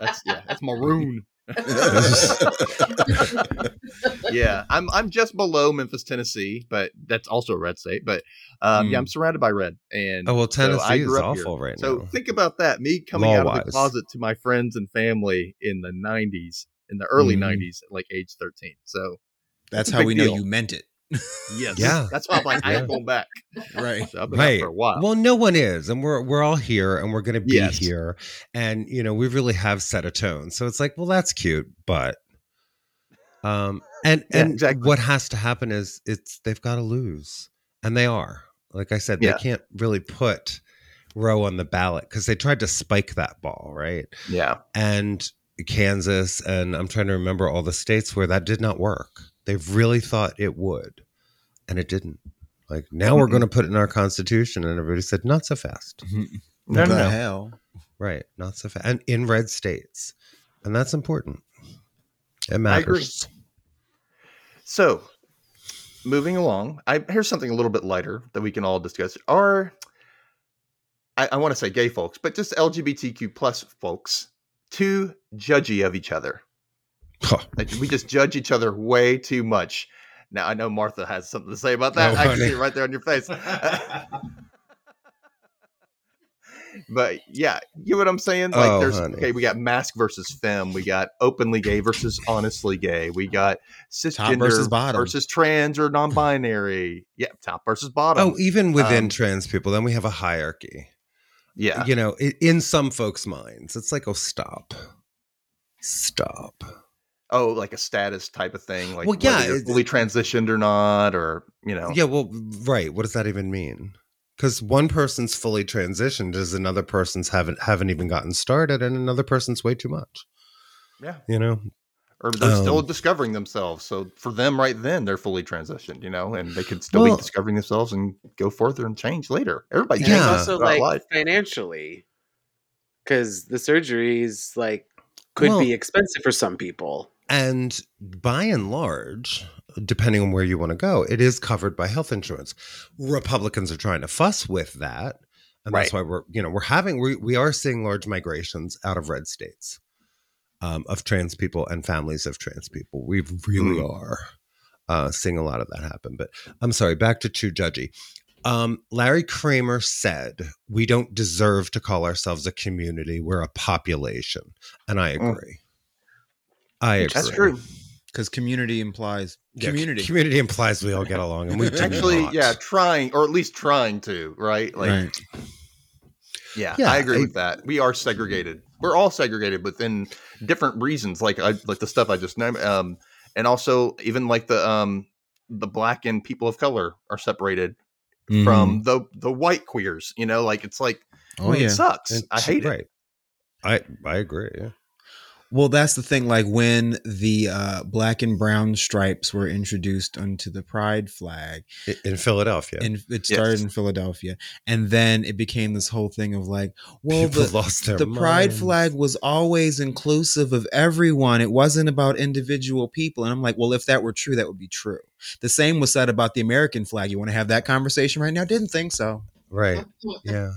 That's yeah. That's maroon. [LAUGHS] yeah, I'm I'm just below Memphis, Tennessee, but that's also a red state. But um, yeah, Mm. I'm surrounded by red. And Oh well, so I Tennessee is grew up here. awful right So now. So think about that. Me coming out of Law-wise. the closet to my friends and family in the 90s, in the early Mhm. 90s, at like age 13. So That's It's a how big we know you meant it. Yes, Yeah. [LAUGHS] that's why I'm like, I Yeah. ain't going back. right. So I've been Right. for a while. Well, no one is, and we're we're all here, and we're going to be Yes. here, and you know we really have set a tone. So it's like, well, that's cute, but um, and Yeah, and exactly. what has to happen is it's they've got to lose, and they are. Like I said, Yeah. they can't really put Roe on the ballot because they tried to spike that ball, right? yeah, and Kansas, and I'm trying to remember all the states where that did not work. They really thought it would, and it didn't. Like now we're Mhm. going to put it in our constitution, and everybody said not so fast. no, what no, the no. hell? Right, not so fast, and in red states, and that's important. It matters. So, moving along, I here's something a little bit lighter that we can all discuss. Are I, I want to say gay folks, but just LGBTQ plus folks too judgy of each other? Huh. Like, we just judge each other way too much. Now I know Martha has something to say about that. Oh, I can see it right there on your face. [LAUGHS] but yeah, you know what I'm saying? Like, Oh, there's honey. okay, we got masc versus femme, we got openly gay versus honestly gay, we got cisgender versus bottom. versus trans or non-binary. Yeah, top versus bottom. Oh, even within Um, trans people, then we have a hierarchy. yeah, You know, in some folks' minds, it's like, oh, stop, stop. Oh, like a status type of thing. Like, Well, yeah, you're fully transitioned or not, or you know, Yeah, well, right. What does that even mean? Because one person's fully transitioned, as another person's haven't haven't even gotten started, and another person's way too much. yeah, You know, or they're still Um, discovering themselves. So for them, right then, they're fully transitioned, you know, and they could still Well- be discovering themselves and go further and change later. Everybody Yeah. Changes also like life. financially, because the surgeries like could Well- be expensive for some people. And by and large, depending on where you want to go, it is covered by health insurance. Republicans are trying to fuss with that, and that's why we're you know we're having we we are seeing large migrations out of red states um, of trans people and families of trans people. We really are uh, seeing a lot of that happen. But I'm sorry, back to True Judgy. Um, Larry Kramer said, We don't deserve to call ourselves a community. We're a population. And I Mm. I agree. That's true. Because community implies Yeah, community. community implies we all get along, and we Actually, not. yeah, trying or at least trying to, right? Like, right. yeah, Yeah, I agree I- with that. We are segregated. We're all segregated but within different reasons, like I like the stuff I just named, um, and also even like the um the black and people of color are separated Mm-hmm. from the the white queers. You know, like it's like Oh it yeah. sucks. And- I hate it. right. I I agree. Yeah. Well, that's the thing. Like when the uh, black and brown stripes were introduced onto the pride flag, In Philadelphia, and it started Yes. in Philadelphia, and then it became this whole thing of like, well, people the, lost their the pride flag was always inclusive of everyone. It wasn't about individual people. And I'm like, well, if that were true, that would be true. The same was said about the American flag. You want to have that conversation right now? Didn't think so. Right. [LAUGHS] Yeah.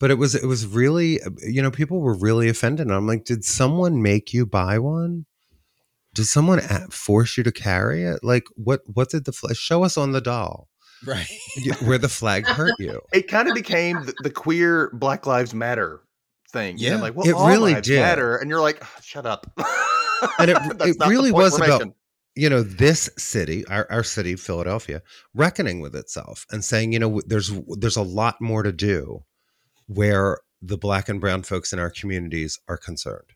But it was it was really you know people were really offended. And I'm like, did someone make you buy one? Did someone a- force you to carry it? Like what what did the flag show us on the doll Right. where the flag [LAUGHS] hurt you? It kind of became the, the queer Black Lives Matter thing. you know, Yeah. like well, It all really lives did. matter, and you're like, "Ah, shut up. [LAUGHS] And it- it really was about- you know this city our, our city philadelphia reckoning with itself and saying you know there's there's a lot more to do where the black and brown folks in our communities are concerned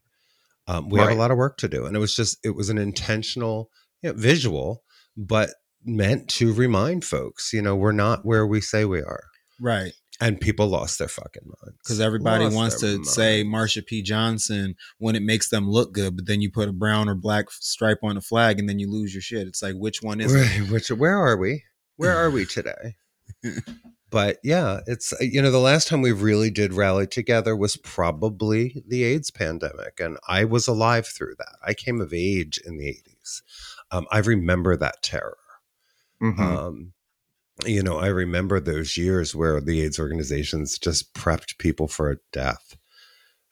um, we have a lot of work to do and it was just it was an intentional you know, visual but meant to remind folks you know we're not where we say we are Right. and people lost their fucking minds Because everybody Lost wants to say. Marsha P. Johnson when it makes them look good, but then you put a brown or black stripe on the flag and then you lose your shit. It's like, which one is it? Which where are we? Where are we [LAUGHS] today? [LAUGHS] but yeah, it's uh, you know the last time we really did rally together was probably the AIDS pandemic, and I was alive through that. I came of age in the eighties. Um, I remember that terror. Mhm. Um, you know, I remember those years where the AIDS organizations just prepped people for death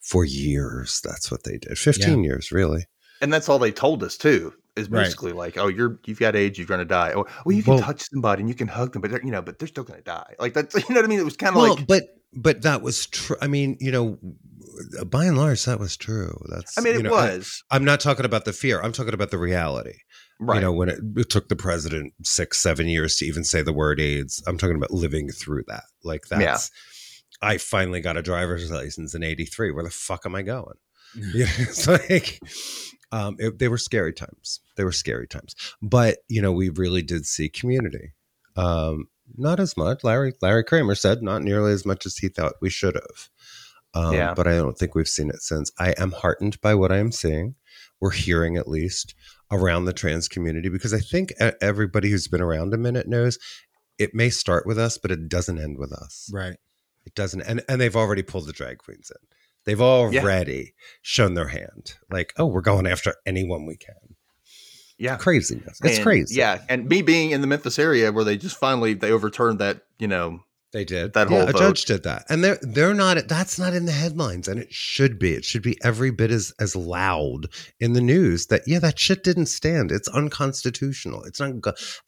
for years. That's what they did. Fifteen years, really. and that's all they told us too. Is Right. basically like, oh, you're you've got AIDS, you're gonna die. Or well, you can Well- touch somebody and you can hug them, but you know, but they're still gonna die. Like that's [LAUGHS] you know what I mean. It was kind of well, like but but that was true. I mean, you know, uh, by and large, that was true. That's I mean, it know, was I'm not talking about the fear. I'm talking about the reality. right. You know, when it, it took the president six, seven years to even say the word AIDS, I'm talking about living through that. Like Yeah. that's. I finally got a driver's license in '83. Where the fuck am I going? [LAUGHS] Know, [LAUGHS] it's like um, it, they were scary times. They were scary times. But you know, we really did see community. Um, not as much. Larry Larry Kramer said not nearly as much as he thought we should have. Um, Yeah. But I don't think we've seen it since. I am heartened by what I am seeing. We're hearing at least around the trans community because I think everybody who's been around a minute knows it may start with us, but it doesn't end with us. Right. It doesn't, and and they've already pulled the drag queens in. They've already shown their hand, like, oh, we're going after anyone we can. yeah, Craziness. It's And, crazy. Yeah, and me being in the Memphis area where they just finally they overturned that. You know, They did. That yeah, whole a vote. judge did that, and they're they're not. That's not in the headlines, and it should be. It should be every bit as as loud in the news that yeah, that shit didn't stand. It's unconstitutional. It's not.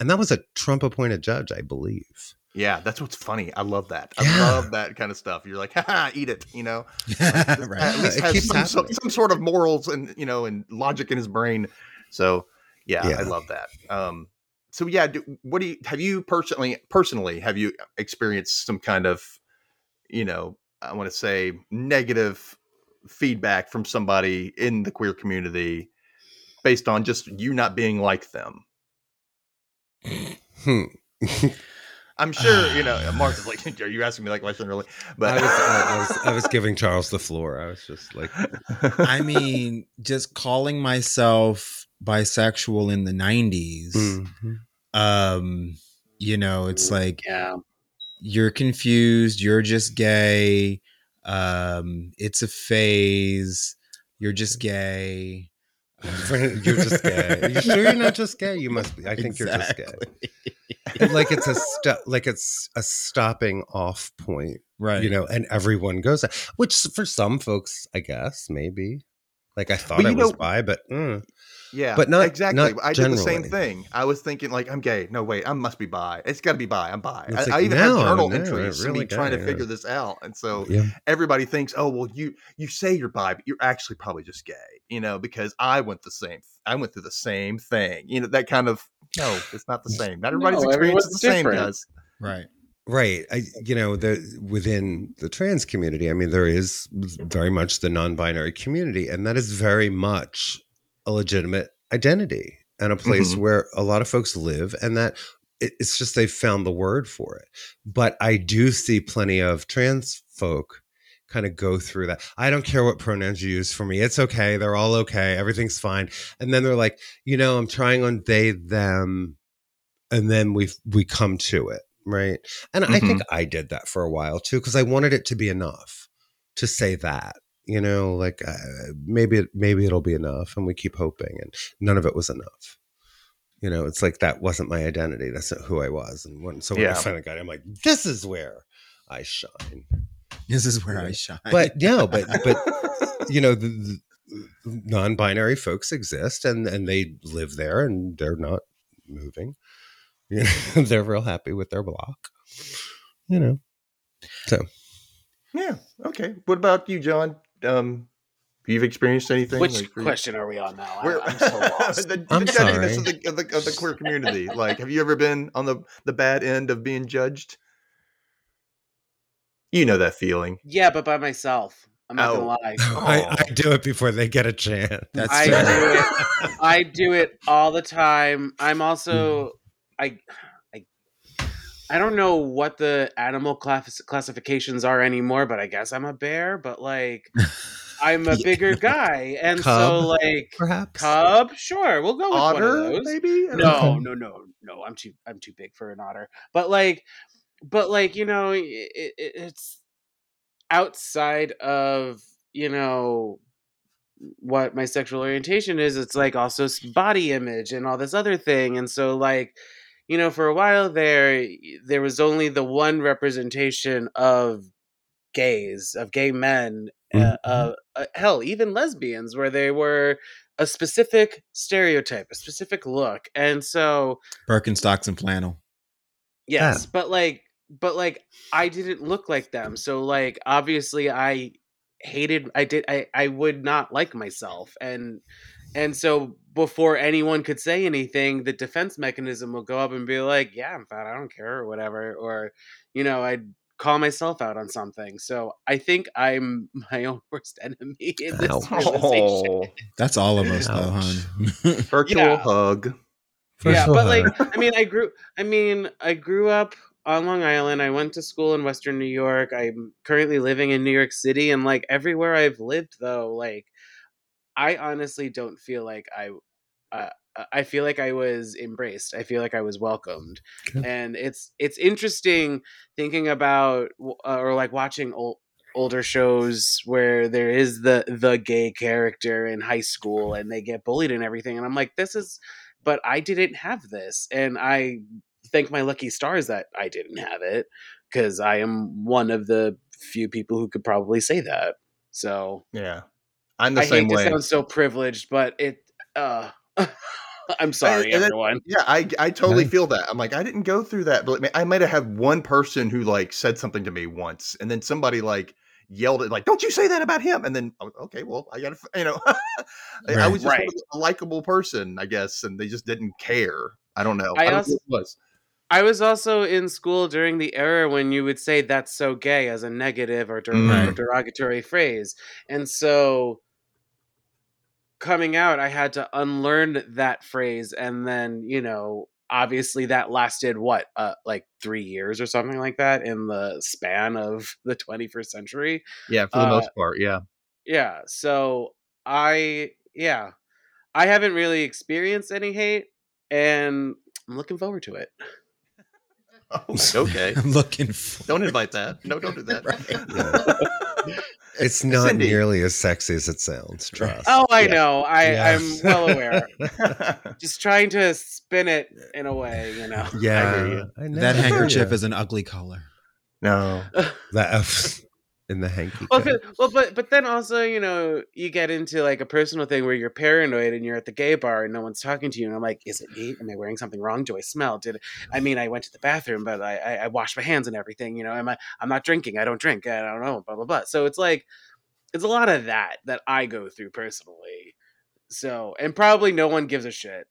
And that was a Trump appointed judge, I believe. Yeah, that's what's funny. I love that. I Yeah. love that kind of stuff. You're like, [LAUGHS] haha, eat it. You know, [LAUGHS] right. at least it has keeps some, so- some sort of morals and you know and logic in his brain. So yeah, Yeah. I love that. Um, so yeah, do, what do you have you personally personally have you experienced some kind of you know I want to say negative feedback from somebody in the queer community based on just you not being like them? Hmm. [LAUGHS] I'm sure you know. Mark is like, "Are you asking me that question really?" But I was, I was I was giving [LAUGHS] Charles the floor. I was just like, [LAUGHS] I mean, just calling myself bisexual in the 90s, mhm. um, you know, it's like Yeah. you're confused, you're just gay, um, it's a phase, you're just gay. [LAUGHS] you're just gay. Are you sure you're not just gay? You must be. I think you're just gay. [LAUGHS] Like it's a sto- like it's a stopping off point, Right. you know, and everyone goes which for some folks, I guess, maybe. Like I thought I you was know- bi, but mm. Yeah, But not- exactly. not I did the same thing. I was thinking like I'm gay. No, wait, I must be bi. It's got to be bi. I'm bi. I, It's I like, even no, have journal no, entries it of me really trying to gay, figure this out, and so yeah, everybody thinks, oh well, you you say you're bi, but you're actually probably just gay. You know, because I went the same. I went through the same thing. You know, that kind of no, it's not the same. Not everybody's No, experience is everyone's the same, different. guys. right. right. I, you know, the within the trans community, I mean, there is very much the non-binary community, and that is very much a legitimate identity and a place Mhm. where a lot of folks live, and that it's just they've found the word for it. But I do see plenty of trans folk kind of go through that. I don't care what pronouns you use for me. It's okay. They're all okay. Everything's fine. And then they're like, you know, I'm trying on they, them. And then we we come to it. Right. And I think I did that for a while too, because I wanted it to be enough to say that, you know, like uh, maybe, it, maybe it'll be enough. And we keep hoping. And none of it was enough. You know, it's like that wasn't my identity. That's not who I was. And when, so when I Yeah. finally got it, I'm like, this is where I shine. This is where I shine. but no, but but [LAUGHS] you know the, the non-binary folks exist and and they live there and they're not moving. You know, [LAUGHS] they're real happy with their block. You know, so yeah. Okay. What about you, John? Um, you've experienced anything? Which like, for you- question are we on now? I- Where, I'm so [LAUGHS] lost. the, the I'm judginess sorry. Of, the, of, the, of the queer community. Like, have you ever been on the the bad end of being judged? You know that feeling. yeah, but by myself. I'm not Oh. gonna lie. [LAUGHS] I, I do it before they get a chance. That's I fair. do it. I do it all the time. I'm also I I don't know what the animal class- classifications are anymore, but I guess I'm a bear. But like, I'm a [LAUGHS] Yeah. bigger guy, and so like perhaps. cub. Sure, we'll go with one of those. maybe. No, no, no, no. I'm too. I'm too big for an otter. But like, but like, you know, it, it, it's outside of you know what my sexual orientation is. It's like also body image and all this other thing. And so like, you know, for a while there, there was only the one representation of gays, of gay men. Uh, Mhm. uh, uh, hell, even lesbians, where they were a specific stereotype, a specific look, and so Birkenstocks and flannel. Yes, but like but like I didn't look like them. So like obviously I hated I did I I would not like myself and and so before anyone could say anything, the defense mechanism will go up and be like, "Yeah, I'm fat. I don't care or whatever." Or you know, I'd call myself out on something. So I think I'm [LAUGHS] my own worst enemy in this Ouch. realization. Oh, That's all of us, though, Ouch. hon. [LAUGHS] virtual Yeah. hug. yeah, First but all, like, I mean, I grew. I mean, I grew up on Long Island. I went to school in Western New York. I'm currently living in New York City, and like everywhere I've lived, though, like I honestly don't feel like I. Uh, I feel like I was embraced. I feel like I was welcomed, Good. and it's it's interesting thinking about uh, or like watching old older shows where there is the the gay character in high school and they get bullied and everything and I'm like this is but I didn't have this and I thank my lucky stars that I didn't have it cuz I am one of the few people who could probably say that so Yeah, I'm the I same hate way. to sound so privileged but it uh [LAUGHS] I'm sorry and then- everyone Yeah, I I totally Right. feel that. I'm like, I didn't go through that, but I might have had one person who like said something to me once, and then somebody like yelled at like, "Don't you say that about him?" And then okay, well, I got to, you know, [LAUGHS] I- I was just Right. a likable person, I guess, and they just didn't care. I don't know. I I, don't also- know what it was. I was also in school during the era when you would say that's so gay as a negative or, der- Mhm. or derogatory phrase. And so coming out, I had to unlearn that phrase. And then, you know, obviously that lasted what, uh, like three years or something like that in the span of the 21st century. Yeah, for the most part. Yeah. Yeah. So I, yeah, I haven't really experienced any hate and I'm looking forward to it. Oh, okay. [LAUGHS] I'm looking for. Don't invite that. No, don't do that. [LAUGHS] [LAUGHS] it's not Cindy. nearly as sexy as it sounds. Trust. Oh, I Yeah. know. I, Yeah. I'm well aware. [LAUGHS] Just trying to spin it in a way, you know. yeah, hear you. I know. That handkerchief is an ugly color. no. [LAUGHS] that [LAUGHS] in the hanky. Well, well, but but then also, you know, you get into like a personal thing where you're paranoid and you're at the gay bar and no one's talking to you, and I'm like, is it me? Am I wearing something wrong? Do I smell? Did I mean I went to the bathroom, but I I, I washed my hands and everything. You know, am I? I'm not drinking. I don't drink. I don't know. Blah blah blah. So it's like it's a lot of that that I go through personally. So and probably no one gives a shit.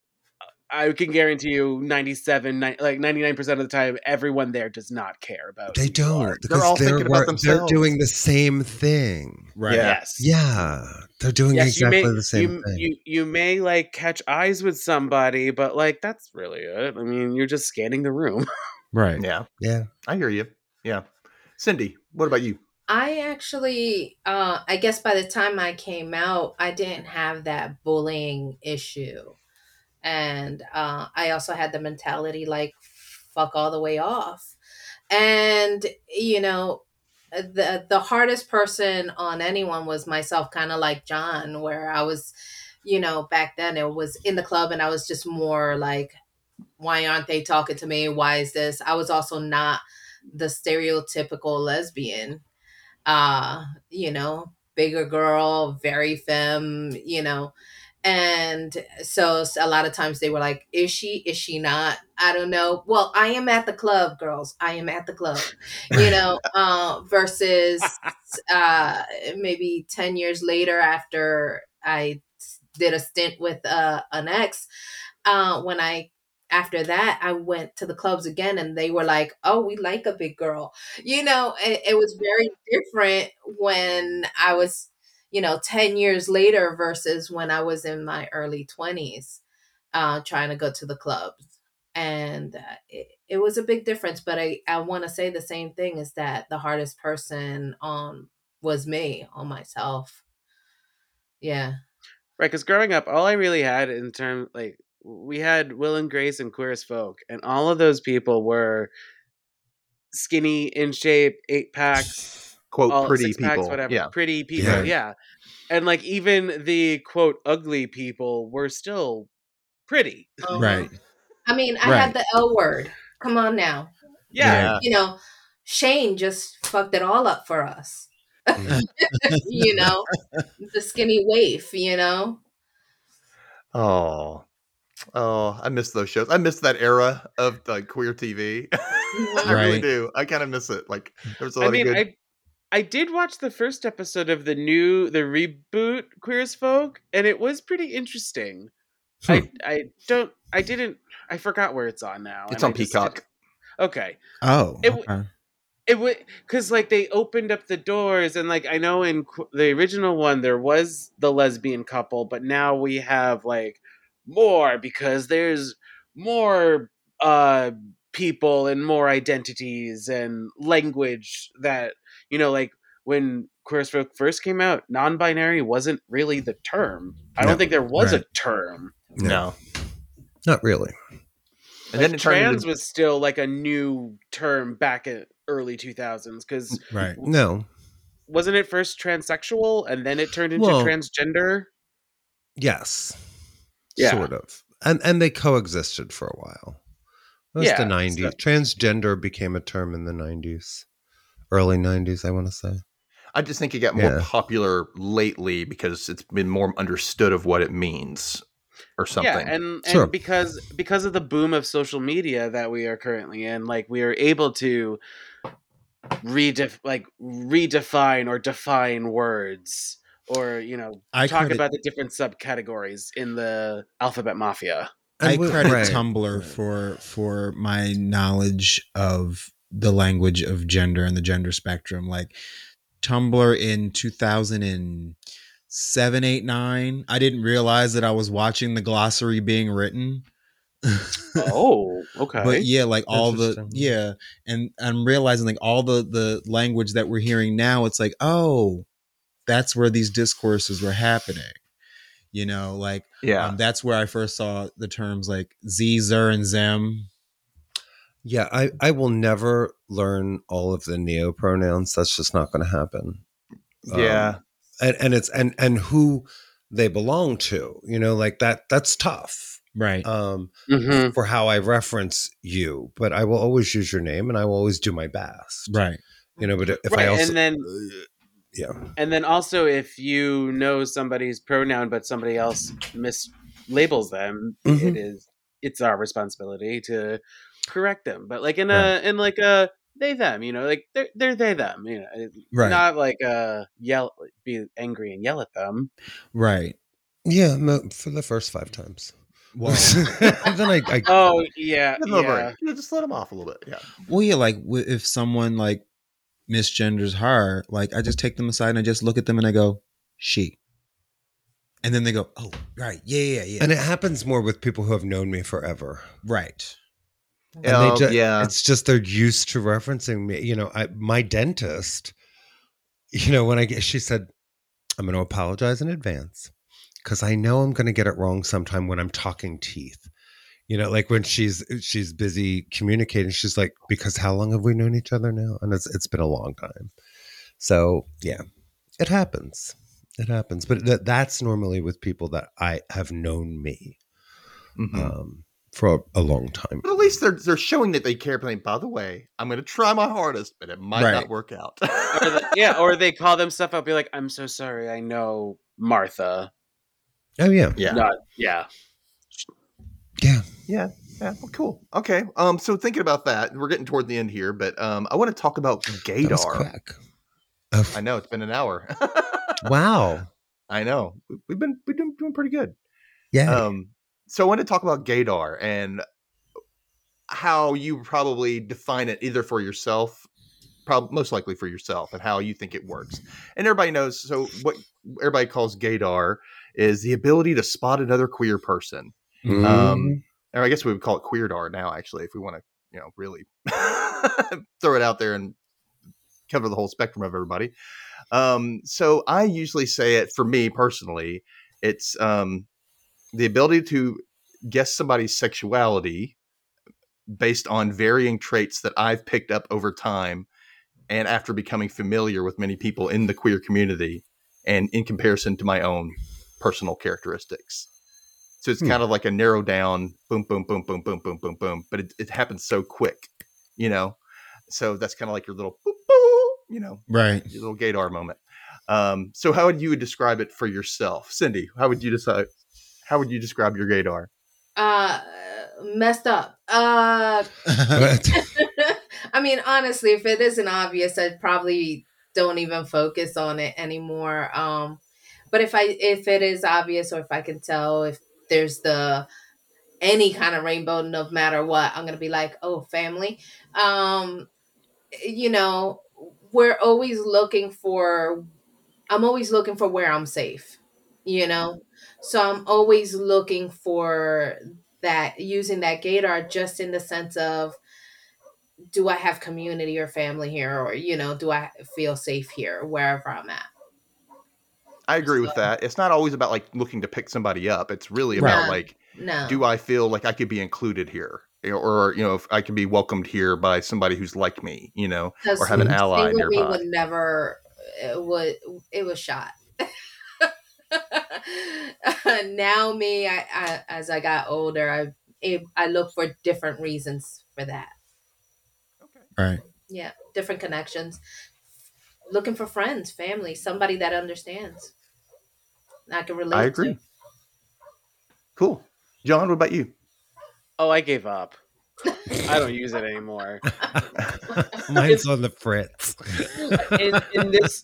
I can guarantee you, 97, ni- like 99% of the time, everyone there does not care about. they who you are. don't because all they're, thinking about wor- they're doing the same thing. Right. Yes. Yeah, they're doing yes, exactly you may, the same you, thing. You you may like catch eyes with somebody, but like that's really it. I mean, you're just scanning the room. [LAUGHS] Right. Yeah, yeah, I hear you. Yeah. Cindy, what about you? I actually, uh, I guess by the time I came out, I didn't have that bullying issue. And uh, I also had the mentality like, fuck all the way off. And, you know, the, the hardest person on anyone was myself, kind of like John, where I was, you know, back then it was in the club and I was just more like, why aren't they talking to me? Why is this? I was also not the stereotypical lesbian uh, you know, bigger girl, very femme, you know. And so a lot of times they were like, is she, is she not? I don't know. Well, I am at the club, girls. I am at the club, you know, uh, versus uh, maybe 10 years later after I did a stint with uh, an ex, uh, when I after that i went to the clubs again and they were like oh we like a big girl you know it, it, was very different when i was you know 10 years later versus when i was in my early 20s uh, trying to go to the clubs. And uh, it, it was a big difference but i, I want to say the same thing is that the hardest person on was me on myself. Yeah. Right because growing up all i really had in terms like we had Will and Grace and Queer as Folk, and all of those people were skinny, in shape, eight packs, quote all, pretty six packs, people. whatever, Yeah. pretty people, Yeah. yeah. And like even the quote ugly people were still pretty. Uh-huh. Right. i mean i Right. had the l word come on now Yeah, you know shane just fucked it all up for us Mm. [LAUGHS] you know the skinny waif you know Oh, oh, I miss those shows. I miss that era of like queer TV. [LAUGHS] I really do. I kind of miss it. Like there was a lot I mean, of good. I I did watch the first episode of the new the reboot Queer as Folk, and it was pretty interesting. I I don't I didn't I forgot where it's on now. it's on I Peacock. okay, Oh. It okay. it would because like they opened up the doors and like i know in Qu- the original one there was the lesbian couple but now we have like more because there's more uh people and more identities and language that you know like when queer as folk first came out non-binary wasn't really the term i No. don't think there was Right. a term No, Not really. and like, then it trans into, was still like a new term back in early 2000s because mm, Right. No. wasn't it first transsexual and then it turned into Well- transgender? Yes. Yeah. Sort of. And and they coexisted for a while. It was Yeah, the 90s. so- Transgender became a term in the 90s. Early 90s, I want to say. I just think it got more Yeah. popular lately because it's been more understood of what it means or something. Yeah, and, and Sure. because because of the boom of social media that we are currently in, like we are able to redef like redefine or define words or you know I talk credit- about the different subcategories in the alphabet mafia. I credit right. Tumblr for for my knowledge of the language of gender and the gender spectrum. Like Tumblr in 2007, 8, 9, I didn't realize that I was watching the glossary being written. [LAUGHS] Oh, okay. But yeah, like all the yeah, and I'm realizing like all the the language that we're hearing now, it's like oh, that's where these discourses were happening. You know, like yeah. um, that's where I first saw the terms like Z, Zer, and Zem. Yeah, I, I will never learn all of the neo pronouns. That's just not going to happen. Um, yeah. and, and it's and and who they belong to. You know, like that. That's tough. Right. Um, Mhm. for how I reference you, but I will always use your name, and I will always do my best. right. You know, but if Right, I also and then yeah, And then also, if you know somebody's pronoun, but somebody else mislabels them, Mhm. it is it's our responsibility to correct them. But like in a in like a they them, you know, like they're they're they them, you know, Right. not like uh yell be angry and yell at them. Right. yeah, no, for the first five times. Well, [LAUGHS] then I, I Oh yeah, Give them a yeah. You know, just let them off a little bit. Yeah. well, yeah. Like if someone like misgenders her, like I just take them aside and I just look at them and I go, she. And then they go, oh, right, yeah, yeah, yeah, and it happens more with people who have known me forever. right, And Oh, they ju- yeah. It's just they're used to referencing me. You know, I my dentist, you know, when I get she said, I'm gonna apologize in advance because I know I'm gonna get it wrong sometime when I'm talking teeth. You know, like when she's she's busy communicating, she's like, because how long have we known each other now? And it's it's been a long time. So yeah, it happens. It happens. But that that's normally with people that I have known me Mhm. um, for a, a long time. But at least they're they're showing that they care. But by the way, I'm going to try my hardest, but it might Right. not work out. Or the- yeah, or [LAUGHS] they call them stuff up, be like, "I'm so sorry, I know Martha." Oh yeah, yeah. Not, yeah. yeah. Yeah. Yeah. Well, cool. Okay. Um. So thinking about that, we're getting toward the end here, but um, I want to talk about That was gaydar. quick. Oh, I know it's been an hour. [LAUGHS] wow. I know We- we've been we've been doing pretty good. Yeah. Um. So I want to talk about gaydar and how you probably define it, either for yourself, probably most likely for yourself, and how you think it works. And everybody knows. So what everybody calls gaydar is the ability to spot another queer person. Mm. Um, or I guess we would call it queerdar now, actually, if we want to, you know, really [LAUGHS] throw it out there and cover the whole spectrum of everybody. Um, so I usually say it for me personally, it's um, the ability to guess somebody's sexuality based on varying traits that I've picked up over time and after becoming familiar with many people in the queer community and in comparison to my own personal characteristics. So it's Hmm. kind of like a narrow down, boom, boom, boom, boom, boom, boom, boom, boom. But it, it happens so quick, you know. So that's kind of like your little, boop, boop, you know, Right. your little gaydar moment. Um, so how would you describe it for yourself, Cindy? How would you decide? How would you describe your gaydar? Uh, messed up. Uh, [LAUGHS] I mean, honestly, if it isn't obvious, I probably don't even focus on it anymore. Um, but if I if it is obvious, or if I can tell if there's the any kind of rainbow, no matter what, I'm gonna be like, oh, family. Um, you know, we're always looking for. I'm always looking for where I'm safe. You know, so I'm always looking for that using that gaydar just in the sense of do I have community or family here or you know do I feel safe here wherever I'm at I agree with that. It's not always about like looking to pick somebody up. It's really Right. about like, no do I feel like I could be included here, or you know, if I can be welcomed here by somebody who's like me, you know, or have an mm-hmm. ally single me nearby. would never it would it was shot [LAUGHS] [LAUGHS] now me I, I as I got older I it, I look for different reasons for that Right. yeah different connections looking for friends family somebody that understands I can relate I to. agree. Cool, Jon. What about you? Oh, I gave up. [LAUGHS] I don't use it anymore. [LAUGHS] Mine's on the fritz. In, in this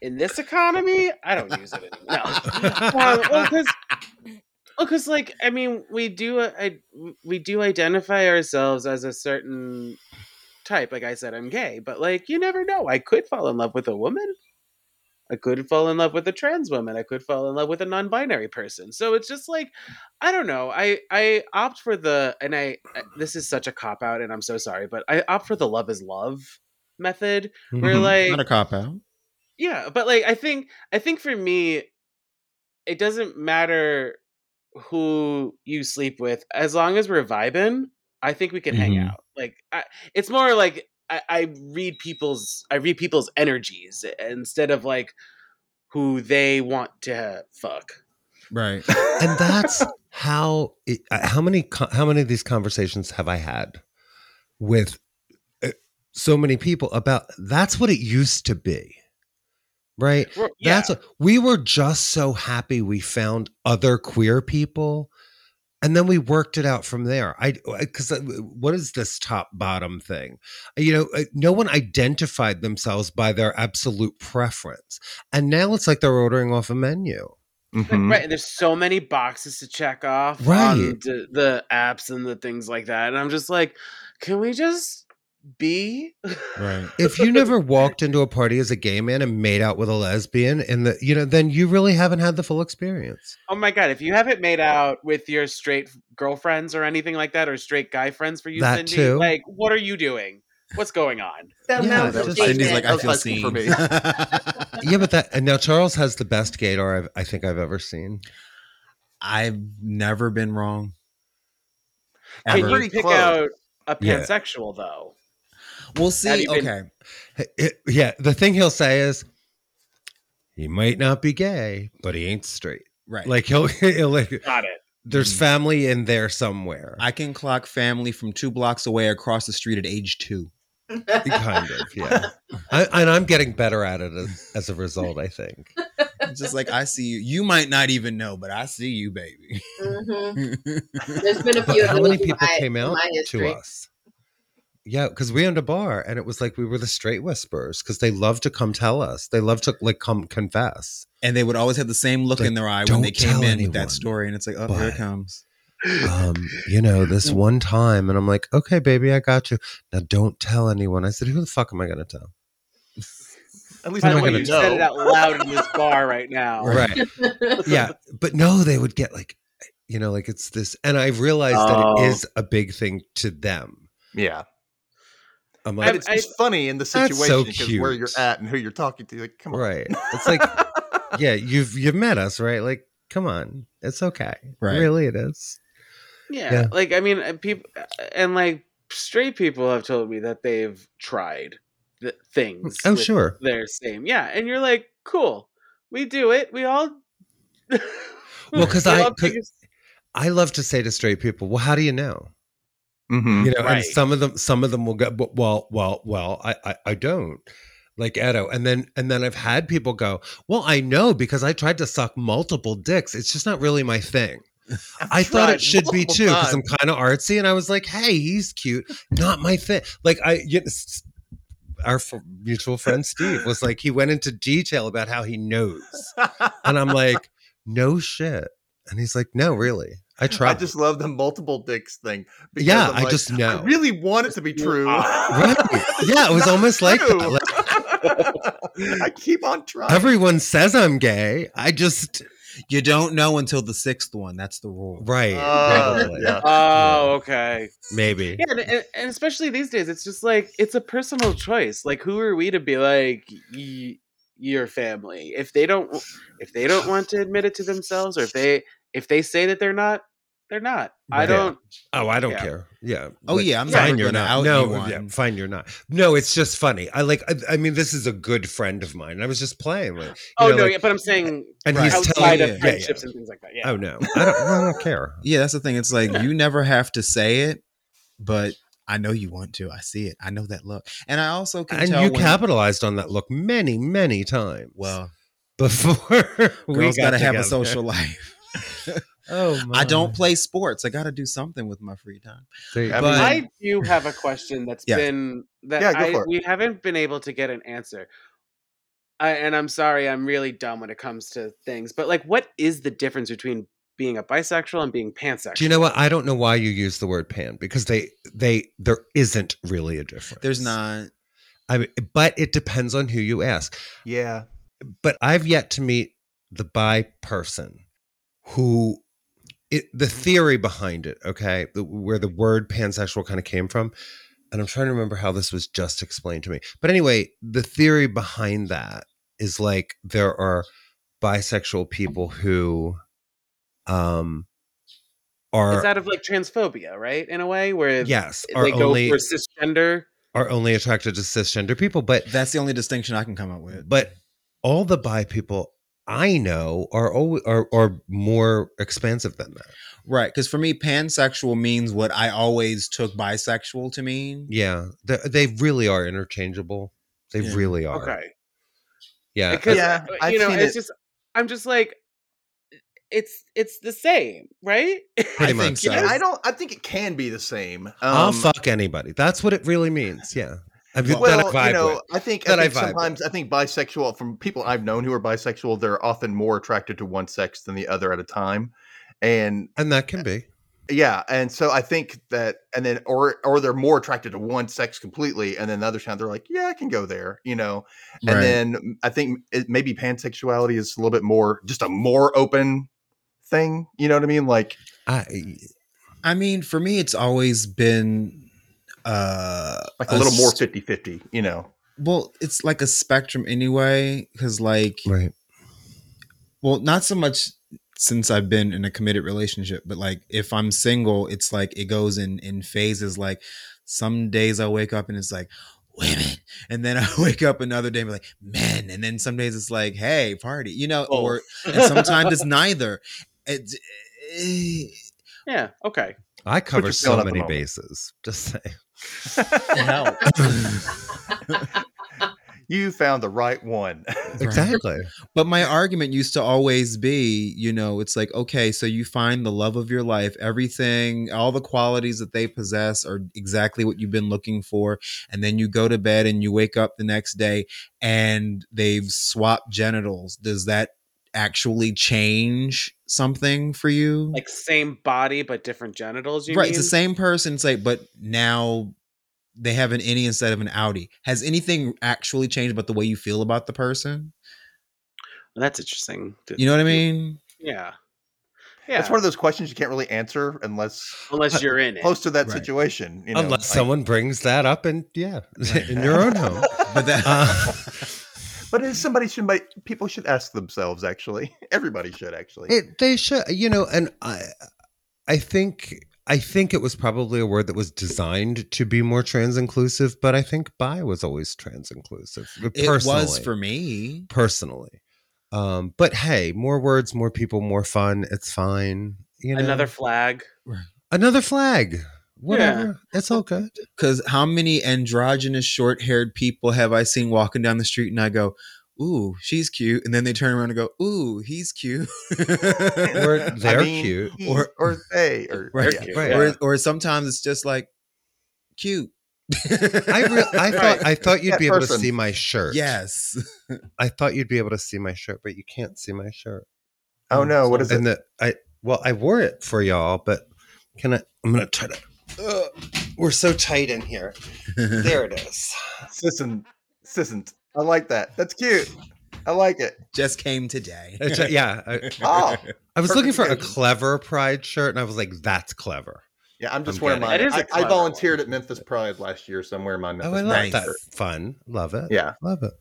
in this economy, I don't use it anymore. No, [LAUGHS] um, well, because because like I mean, we do uh, I, we do identify ourselves as a certain type. Like I said, I'm gay, but like you never know. I could fall in love with a woman. I could fall in love with a trans woman. I could fall in love with a non-binary person. So it's just like I don't know. I I opt for the and I I- this is such a cop out, and I'm so sorry, but I opt for the love is love method, where Mhm. like Not a cop out. Yeah, but like I think I think for me, it doesn't matter who you sleep with as long as we're vibing. I think we can hang Mhm. out. Like I, it's more like I, I read people's I read people's energies instead of like who they want to fuck. Right. and that's [LAUGHS] how it, uh, how many how many of these conversations have I had with uh, so many people about that's what it used to be. Right? Well, yeah. That's what, we were just so happy we found other queer people and then we worked it out from there. I cuz what is this top bottom thing? You know, uh, no one identified themselves by their absolute preference. And now it's like they're ordering off a menu. Mhm. Right, and there's so many boxes to check off Right. on the, the apps and the things like that, and I'm just like, can we just be? Right. [LAUGHS] if you never walked into a party as a gay man and made out with a lesbian and the you know then you really haven't had the full experience Oh my god! If you haven't made out with your straight girlfriends or anything like that, or straight guy friends for you, That Cindy, too. like what are you doing? What's going on? The Yeah, amount that of was dating Cindy's like, I feel seen. for me. [LAUGHS] yeah but that and now charles has the best gaydar I've, i think i've ever seen I've never been wrong. Can you pick close. out a Yeah. pansexual though? We'll see. you been- Okay. Yeah the thing he'll say is he might not be gay but he ain't straight Right. like he'll, [LAUGHS] he'll like Got it. there's Mm. family in there somewhere. I can clock family from two blocks away across the street at age two. kind of, yeah. I, and I'm getting better at it as, as a result. I think. It's [LAUGHS] just like I see you. You might not even know, but I see you, baby. Mm-hmm. [LAUGHS] There's been a few. How many people my- came out to us? Yeah, because we owned a bar, and it was like we were the straight whisperers because they love to come tell us. They love to like come confess. and they would always have the same look Like, in their eye when they came tell in with that story, and it's like, oh, here it comes. um, you know, this [LAUGHS] one time, and I'm like, okay, baby, I got you. Now don't tell anyone. I said, who the fuck am I going to tell? At least I'm the gonna you know? said it out loud in this bar right now. Right. [LAUGHS] yeah. But no, they would get like, you know, like it's this, and I've realized that Oh. it is a big thing to them. Yeah. I'm like, it's just funny in the That's so situation because where you're at and who you're talking to. Like, come on. right. It's like, [LAUGHS] yeah, you've you've met us, right? Like, come on, it's okay. Right. Really, it is. Yeah, Yeah. like I mean, uh, people uh, and like straight people have told me that they've tried the things. Oh, with sure. their same. Yeah, and you're like, cool. We do it. We all. [LAUGHS] well, because I- all 'cause- take love to say to straight people, well, how do you know? Mhm. you know Right. and some of them some of them will go well well well I, I i don't. Like edo and then and then i've had people go well i know because i tried to suck multiple dicks. It's just not really my thing. I thought it should be too because i'm kind of artsy and i was like hey he's cute. Not my thing. Like i you know, our f- mutual friend steve was like he went into detail about how he knows. And i'm like no shit. And he's like no really i try. I just love the multiple dicks thing. because yeah I'm i like, just I know really want it to be true. [LAUGHS] right yeah it was Not almost like that. Like, [LAUGHS] I keep on trying. Everyone says I'm gay. I just You don't know until the sixth one. That's the rule. right, Uh, yeah. Oh, okay. maybe. Yeah, and, and, and especially these days, it's just like it's a personal choice. Like, who are we to be like y- your family if they don't if they don't want to admit it to themselves, or if they if they say that they're not, they're not. I don't. Oh, I don't Yeah. care. Yeah. Oh, yeah, I'm fine. You're not. no, anyone. yeah, fine. You're not. No, it's just funny. I like. I, I mean, this is a good friend of mine. I was just playing with. you Oh know, no, like- yeah, but I'm saying and Right. he's outside telling. of yeah, yeah, friendships yeah. and things like that. Yeah. Oh no, I don't. I don't care. [LAUGHS] Yeah, that's the thing. It's like you never have to say it, but I know you want to. I see it. I know that look, and I also can And tell you when, capitalized on that look many, many times. Well, before [LAUGHS] we girls got gotta have a social life. Oh, I don't play sports. I got to do something with my free time. I go. mean, But- I do have a question that's Yeah. been that Yeah, I, we haven't been able to get an answer. I, and I'm sorry, I'm really dumb when it comes to things. But like, what is the difference between being a bisexual and being pansexual? Do you know what? I don't know why you use the word pan because they they there isn't really a difference. There's not. I mean, but it depends on who you ask. yeah. But I've yet to meet the bi person who it, the theory behind it, okay, the, where the word pansexual kind of came from. And I'm trying to remember how this was just explained to me. But anyway, the theory behind that is like there are bisexual people who um are it's out of like transphobia, right? In a way where yes are they go only for cisgender. are only attracted to cisgender people but That's the only distinction I can come up with. but all the bi people i know are always are, are more expansive than that Right, because for me, pansexual means what I always took bisexual to mean. yeah they, they really are interchangeable they Yeah. really are Okay, yeah because Yeah, uh, I've you know, seen it's it. just I'm just like it's it's the same, right? [LAUGHS] Pretty I much think so. so. Yeah, I don't. I think it can be the same. i'll Um, fuck anybody that's what it really means yeah I mean, well, I you know, with. I think, That I I think vibe sometimes I think bisexual from people I've known who are bisexual, they're often more attracted to one sex than the other at a time, and and that can be yeah, and so I think that, and then or or they're more attracted to one sex completely, and then the other time they're like, yeah, I can go there, you know, and Right. then mm, I think it, maybe pansexuality is a little bit more just a more open thing, you know what I mean? Like, I, I mean, for me, it's always been uh like a, little more st- 50-50, you know. well, it's like a spectrum anyway. Because like, right well, not so much since I've been in a committed relationship, but like if I'm single, it's like it goes in in phases. Like some days I wake up and it's like women, and then [LAUGHS] I wake up another day and be like men, and then some days it's like hey party, you know, or and sometimes it's neither. It eh, Yeah. Okay. I cover so feeling at the many bases. Just saying. Help. [LAUGHS] you found the right one. Exactly. But my argument used to always be, you know, it's like, okay, so you find the love of your life, everything, all the qualities that they possess are exactly what you've been looking for. And then you go to bed and you wake up the next day and they've swapped genitals. Does that actually change something for you? Like same body but different genitals. You right. mean? It's the same person. It's like, but now they have an innie instead of an outie. Has anything actually changed about the way you feel about the person? Well, that's interesting. You know what I mean? Yeah. Yeah. It's one of those questions you can't really answer unless Unless [LAUGHS] you're in it. close to that Right. situation. You know, Unless like- someone brings that up and yeah, [LAUGHS] Right. in your own home. [LAUGHS] But that Uh, but it's somebody should make people should ask themselves. Actually, [LAUGHS] everybody should actually. it, they should, you know, and I, I think, I think it was probably a word that was designed to be more trans inclusive, but I think bi was always trans inclusive. it was for me. personally. Um, but hey, more words, more people, more fun. It's fine. You know, Another flag. another flag. Whatever. It's all good. Because how many androgynous, short-haired people have I seen walking down the street, and I go, "Ooh, she's cute," and then they turn around and go, "Ooh, he's cute." [LAUGHS] Or [LAUGHS] they're mean, cute. Or- or they or [LAUGHS] right, They're cute, right. Or, yeah. or sometimes it's just like cute. I re- I thought Right. I thought you'd That be able person. to see my shirt. yes. I thought you'd be able to see my shirt, but you can't see my shirt. oh no, what is it? And that I well, I wore it for y'all, but can I? I'm gonna try to. Ugh, we're so tight in here. There it is. Sissant, sissant. I like that. That's cute. I like it. just came today. It's yeah, I, Oh, [LAUGHS] I was looking for a clever pride shirt, and I was like, "That's clever." yeah. I'm just I'm wearing getting mine. it. That is a I, I clever volunteered at Memphis Pride last year. somewhere in my Memphis. Oh, I love Nice. that. shirt. Fun, love it. Yeah. love it.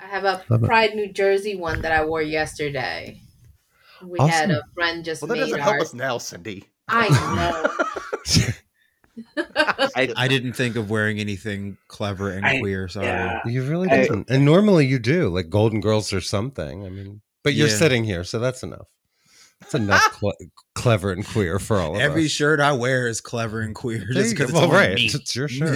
I have a Love it. Pride New Jersey one that I wore yesterday. We had a friend just Well, that made doesn't help ours. us now, Cindy. I know. [LAUGHS] I, I didn't think of wearing anything clever and I- queer. Sorry. yeah. You really didn't. and normally you do, like Golden Girls or something. I mean, but you're Yeah. sitting here, so that's enough. That's enough [LAUGHS] cle- clever and queer for all of Every us. Every shirt I wear is clever and queer. There Just because it's well, on right, me. it's your [LAUGHS] shirt.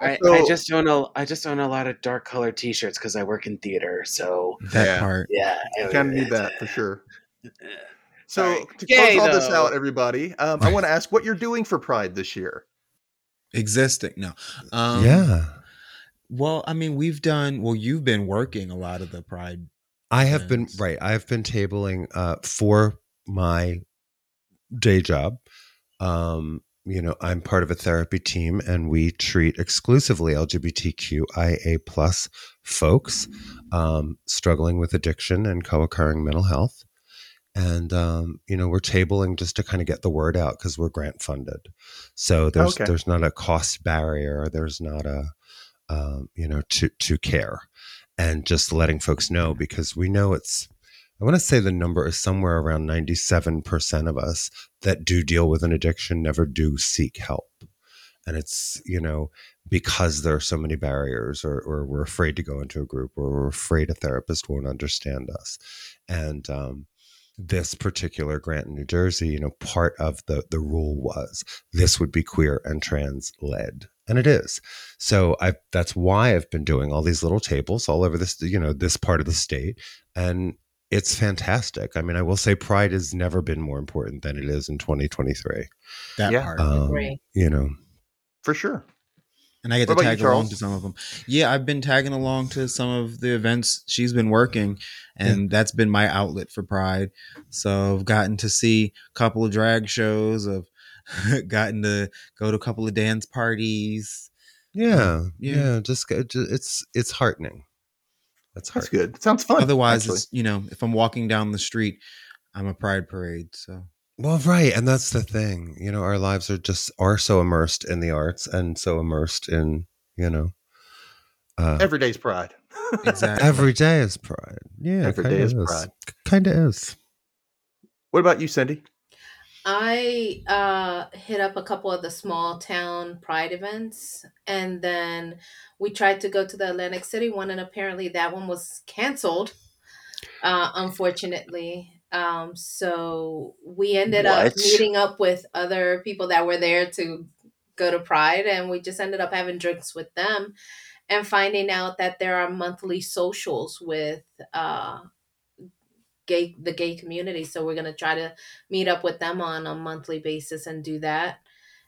I, So- I just own a I just own a lot of dark colored T-shirts because I work in theater. So that Yeah. part. yeah, I- Kind of need that for sure. [LAUGHS] So Sorry. to Yay, close all this though. out, everybody, um, I want to ask what you're doing for Pride this year. Existing. No. Um, yeah. Well, I mean, we've done. Well, you've been working a lot of the Pride. I have been right. I have been tabling uh, for my day job. Um, you know, I'm part of a therapy team, and we treat exclusively LGBTQIA plus folks um, struggling with addiction and co-occurring mental health. And um, you know, we're tabling just to kind of get the word out because we're grant funded. So there's Okay. there's not a cost barrier. There's not a um, you know to to care and just letting folks know because we know it's i want to say the number is somewhere around 97% of us that do deal with an addiction never do seek help and it's you know because there are so many barriers or, or we're afraid to go into a group or we're afraid a therapist won't understand us and um, this particular grant in new jersey you know part of the the rule was this would be queer and trans led and it is so I that's why I've been doing all these little tables all over this, you know, this part of the state. And it's fantastic. I mean, I will say pride has never been more important than it is in 2023. That Yeah. part. Um, Agree. you know, For sure. And I get What to about you, tag along to some of them. Yeah, I've been tagging along to some of the events she's been working, and that's been my outlet for Pride. So I've gotten to see a couple of drag shows. I've [LAUGHS] gotten to go to a couple of dance parties. yeah, Yeah. yeah, just go- it's it's heartening. That's That's heartening. good. Sounds fun. Otherwise, it's you know, if I'm walking down the street, I'm a Pride parade. So Well, right, and that's the thing. You know, our lives are just are so immersed in the arts and so immersed in you know. Uh, every day's Pride. exactly. every day is pride. Yeah, every day kinda is pride. Kind of is. What about you, Cindy? I uh, hit up a couple of the small town pride events, and then we tried to go to the Atlantic City one, and apparently that one was canceled, uh, unfortunately. Um, so we ended up meeting up with other people that were there to go to Pride, and we just ended up having drinks with them and finding out that there are monthly socials with uh, gay the gay community. So we're gonna try to meet up with them on a monthly basis and do that.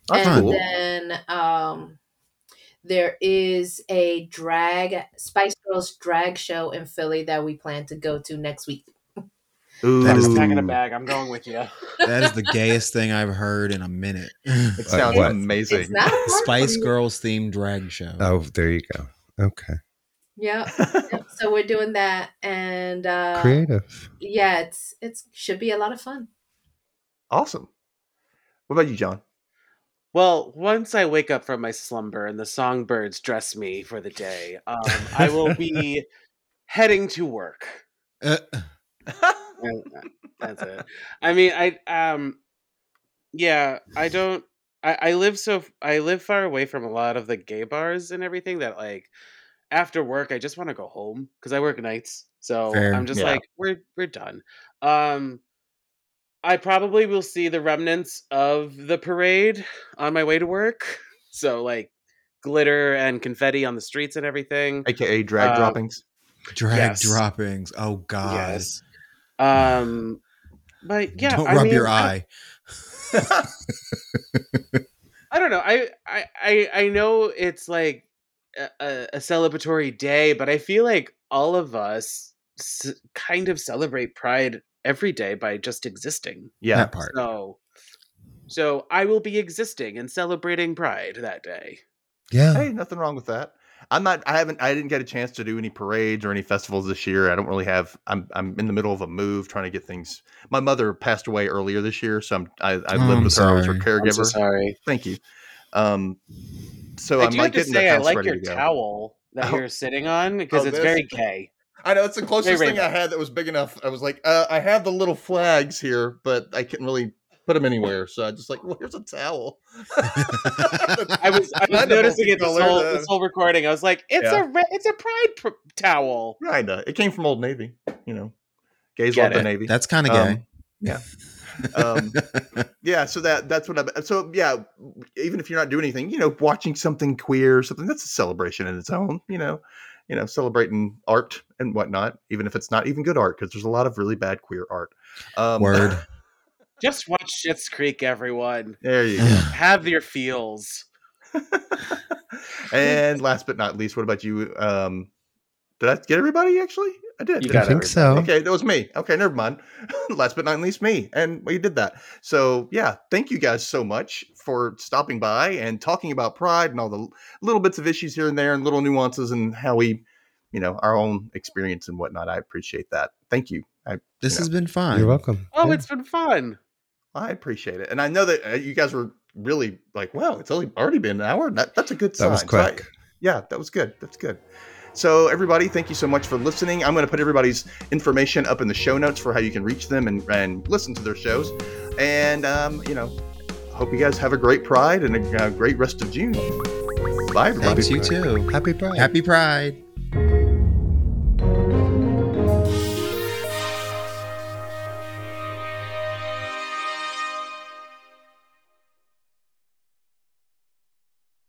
That's and cool. then um, there is a drag Spice Girls drag show in Philly that we plan to go to next week. Ooh, That is I'm the- packing a bag. I'm going with you. [LAUGHS] That is the gayest thing I've heard in a minute. [LAUGHS] it sounds what? amazing. It's not Spice. Girls themed drag show. Oh, there you go. Okay. Yeah. [LAUGHS] Yep. so we're doing that, and uh, Creative. yeah, it's it's should be a lot of fun. awesome. What about you, Jon? Well, once I wake up from my slumber and the songbirds dress me for the day, um, I will be heading to work. Uh, And That's it. [LAUGHS] I mean, I um, yeah, I don't. I, I live so I live far away from a lot of the gay bars and everything that like after work I just want to go home because I work nights. So Fair. I'm just Yeah. like we're we're done. Um, I probably will see the remnants of the parade on my way to work. [LAUGHS] So like glitter and confetti on the streets and everything. AKA drag Uh, droppings. drag Yes. droppings. Oh God. Yes. Um, but yeah, Don't I rub mean, your I- eye. [LAUGHS] I don't know. I I I, I know it's like a, a, a celebratory day, but I feel like all of us s- kind of celebrate Pride every day by just existing. yeah. That part. So, so I will be existing and celebrating Pride that day. Yeah. Hey, nothing wrong with that. I'm not. I haven't. I didn't get a chance to do any parades or any festivals this year. I don't really have. I'm. I'm in the middle of a move, trying to get things. My mother passed away earlier this year, so I'm. I, I Oh, lived I'm with her. I was her sorry. I'm so caregiver. sorry. Thank you. Um. So I I'm do like have to getting say, the I house like ready your to go. towel that Oh. you're sitting on because Oh, it's this? very gay. I know it's the closest thing I had that was big enough. I was like, uh, I have the little flags here, but I couldn't really put them anywhere. So I just like, well, here's a towel. [LAUGHS] I was I was noticing it this whole uh, this whole recording. I was like, it's Yeah. a it's a pride pr- towel. Kinda. It came from Old Navy. You know, gays Get love the. Navy. That's kind of Um, gay. yeah. Um, yeah. So that that's what I. So yeah, even if you're not doing anything, you know, watching something queer, or something that's a celebration in its own. You know, you know, celebrating art and whatnot, even if it's not even good art, because there's a lot of really bad queer art. Um, Word. [LAUGHS] Just watch Schitt's Creek, everyone. There you go. Have your feels. [LAUGHS] and last but not least, what about you? Um, did I get everybody? Actually, I did. You didn't I got think so. Okay, that was me. Okay, never mind. [LAUGHS] Last but not least, me. And we did that. So, yeah, thank you guys so much for stopping by and talking about pride and all the little bits of issues here and there and little nuances and how we, you know, our own experience and whatnot. I appreciate that. Thank you. I, This you has been fun. You're welcome. Oh, Yeah. it's been fun. I appreciate it. And I know that uh, you guys were really like, wow, it's only already been an hour. That, that's a good sign. that was So I- quick. yeah, that was good. That's good. So, everybody, thank you so much for listening. I'm going to put everybody's information up in the show notes for how you can reach them and, and listen to their shows. And, um, you know, hope you guys have a great Pride and a, uh great rest of June. Bye, everybody. Thanks, you too. Happy Pride. Happy Pride.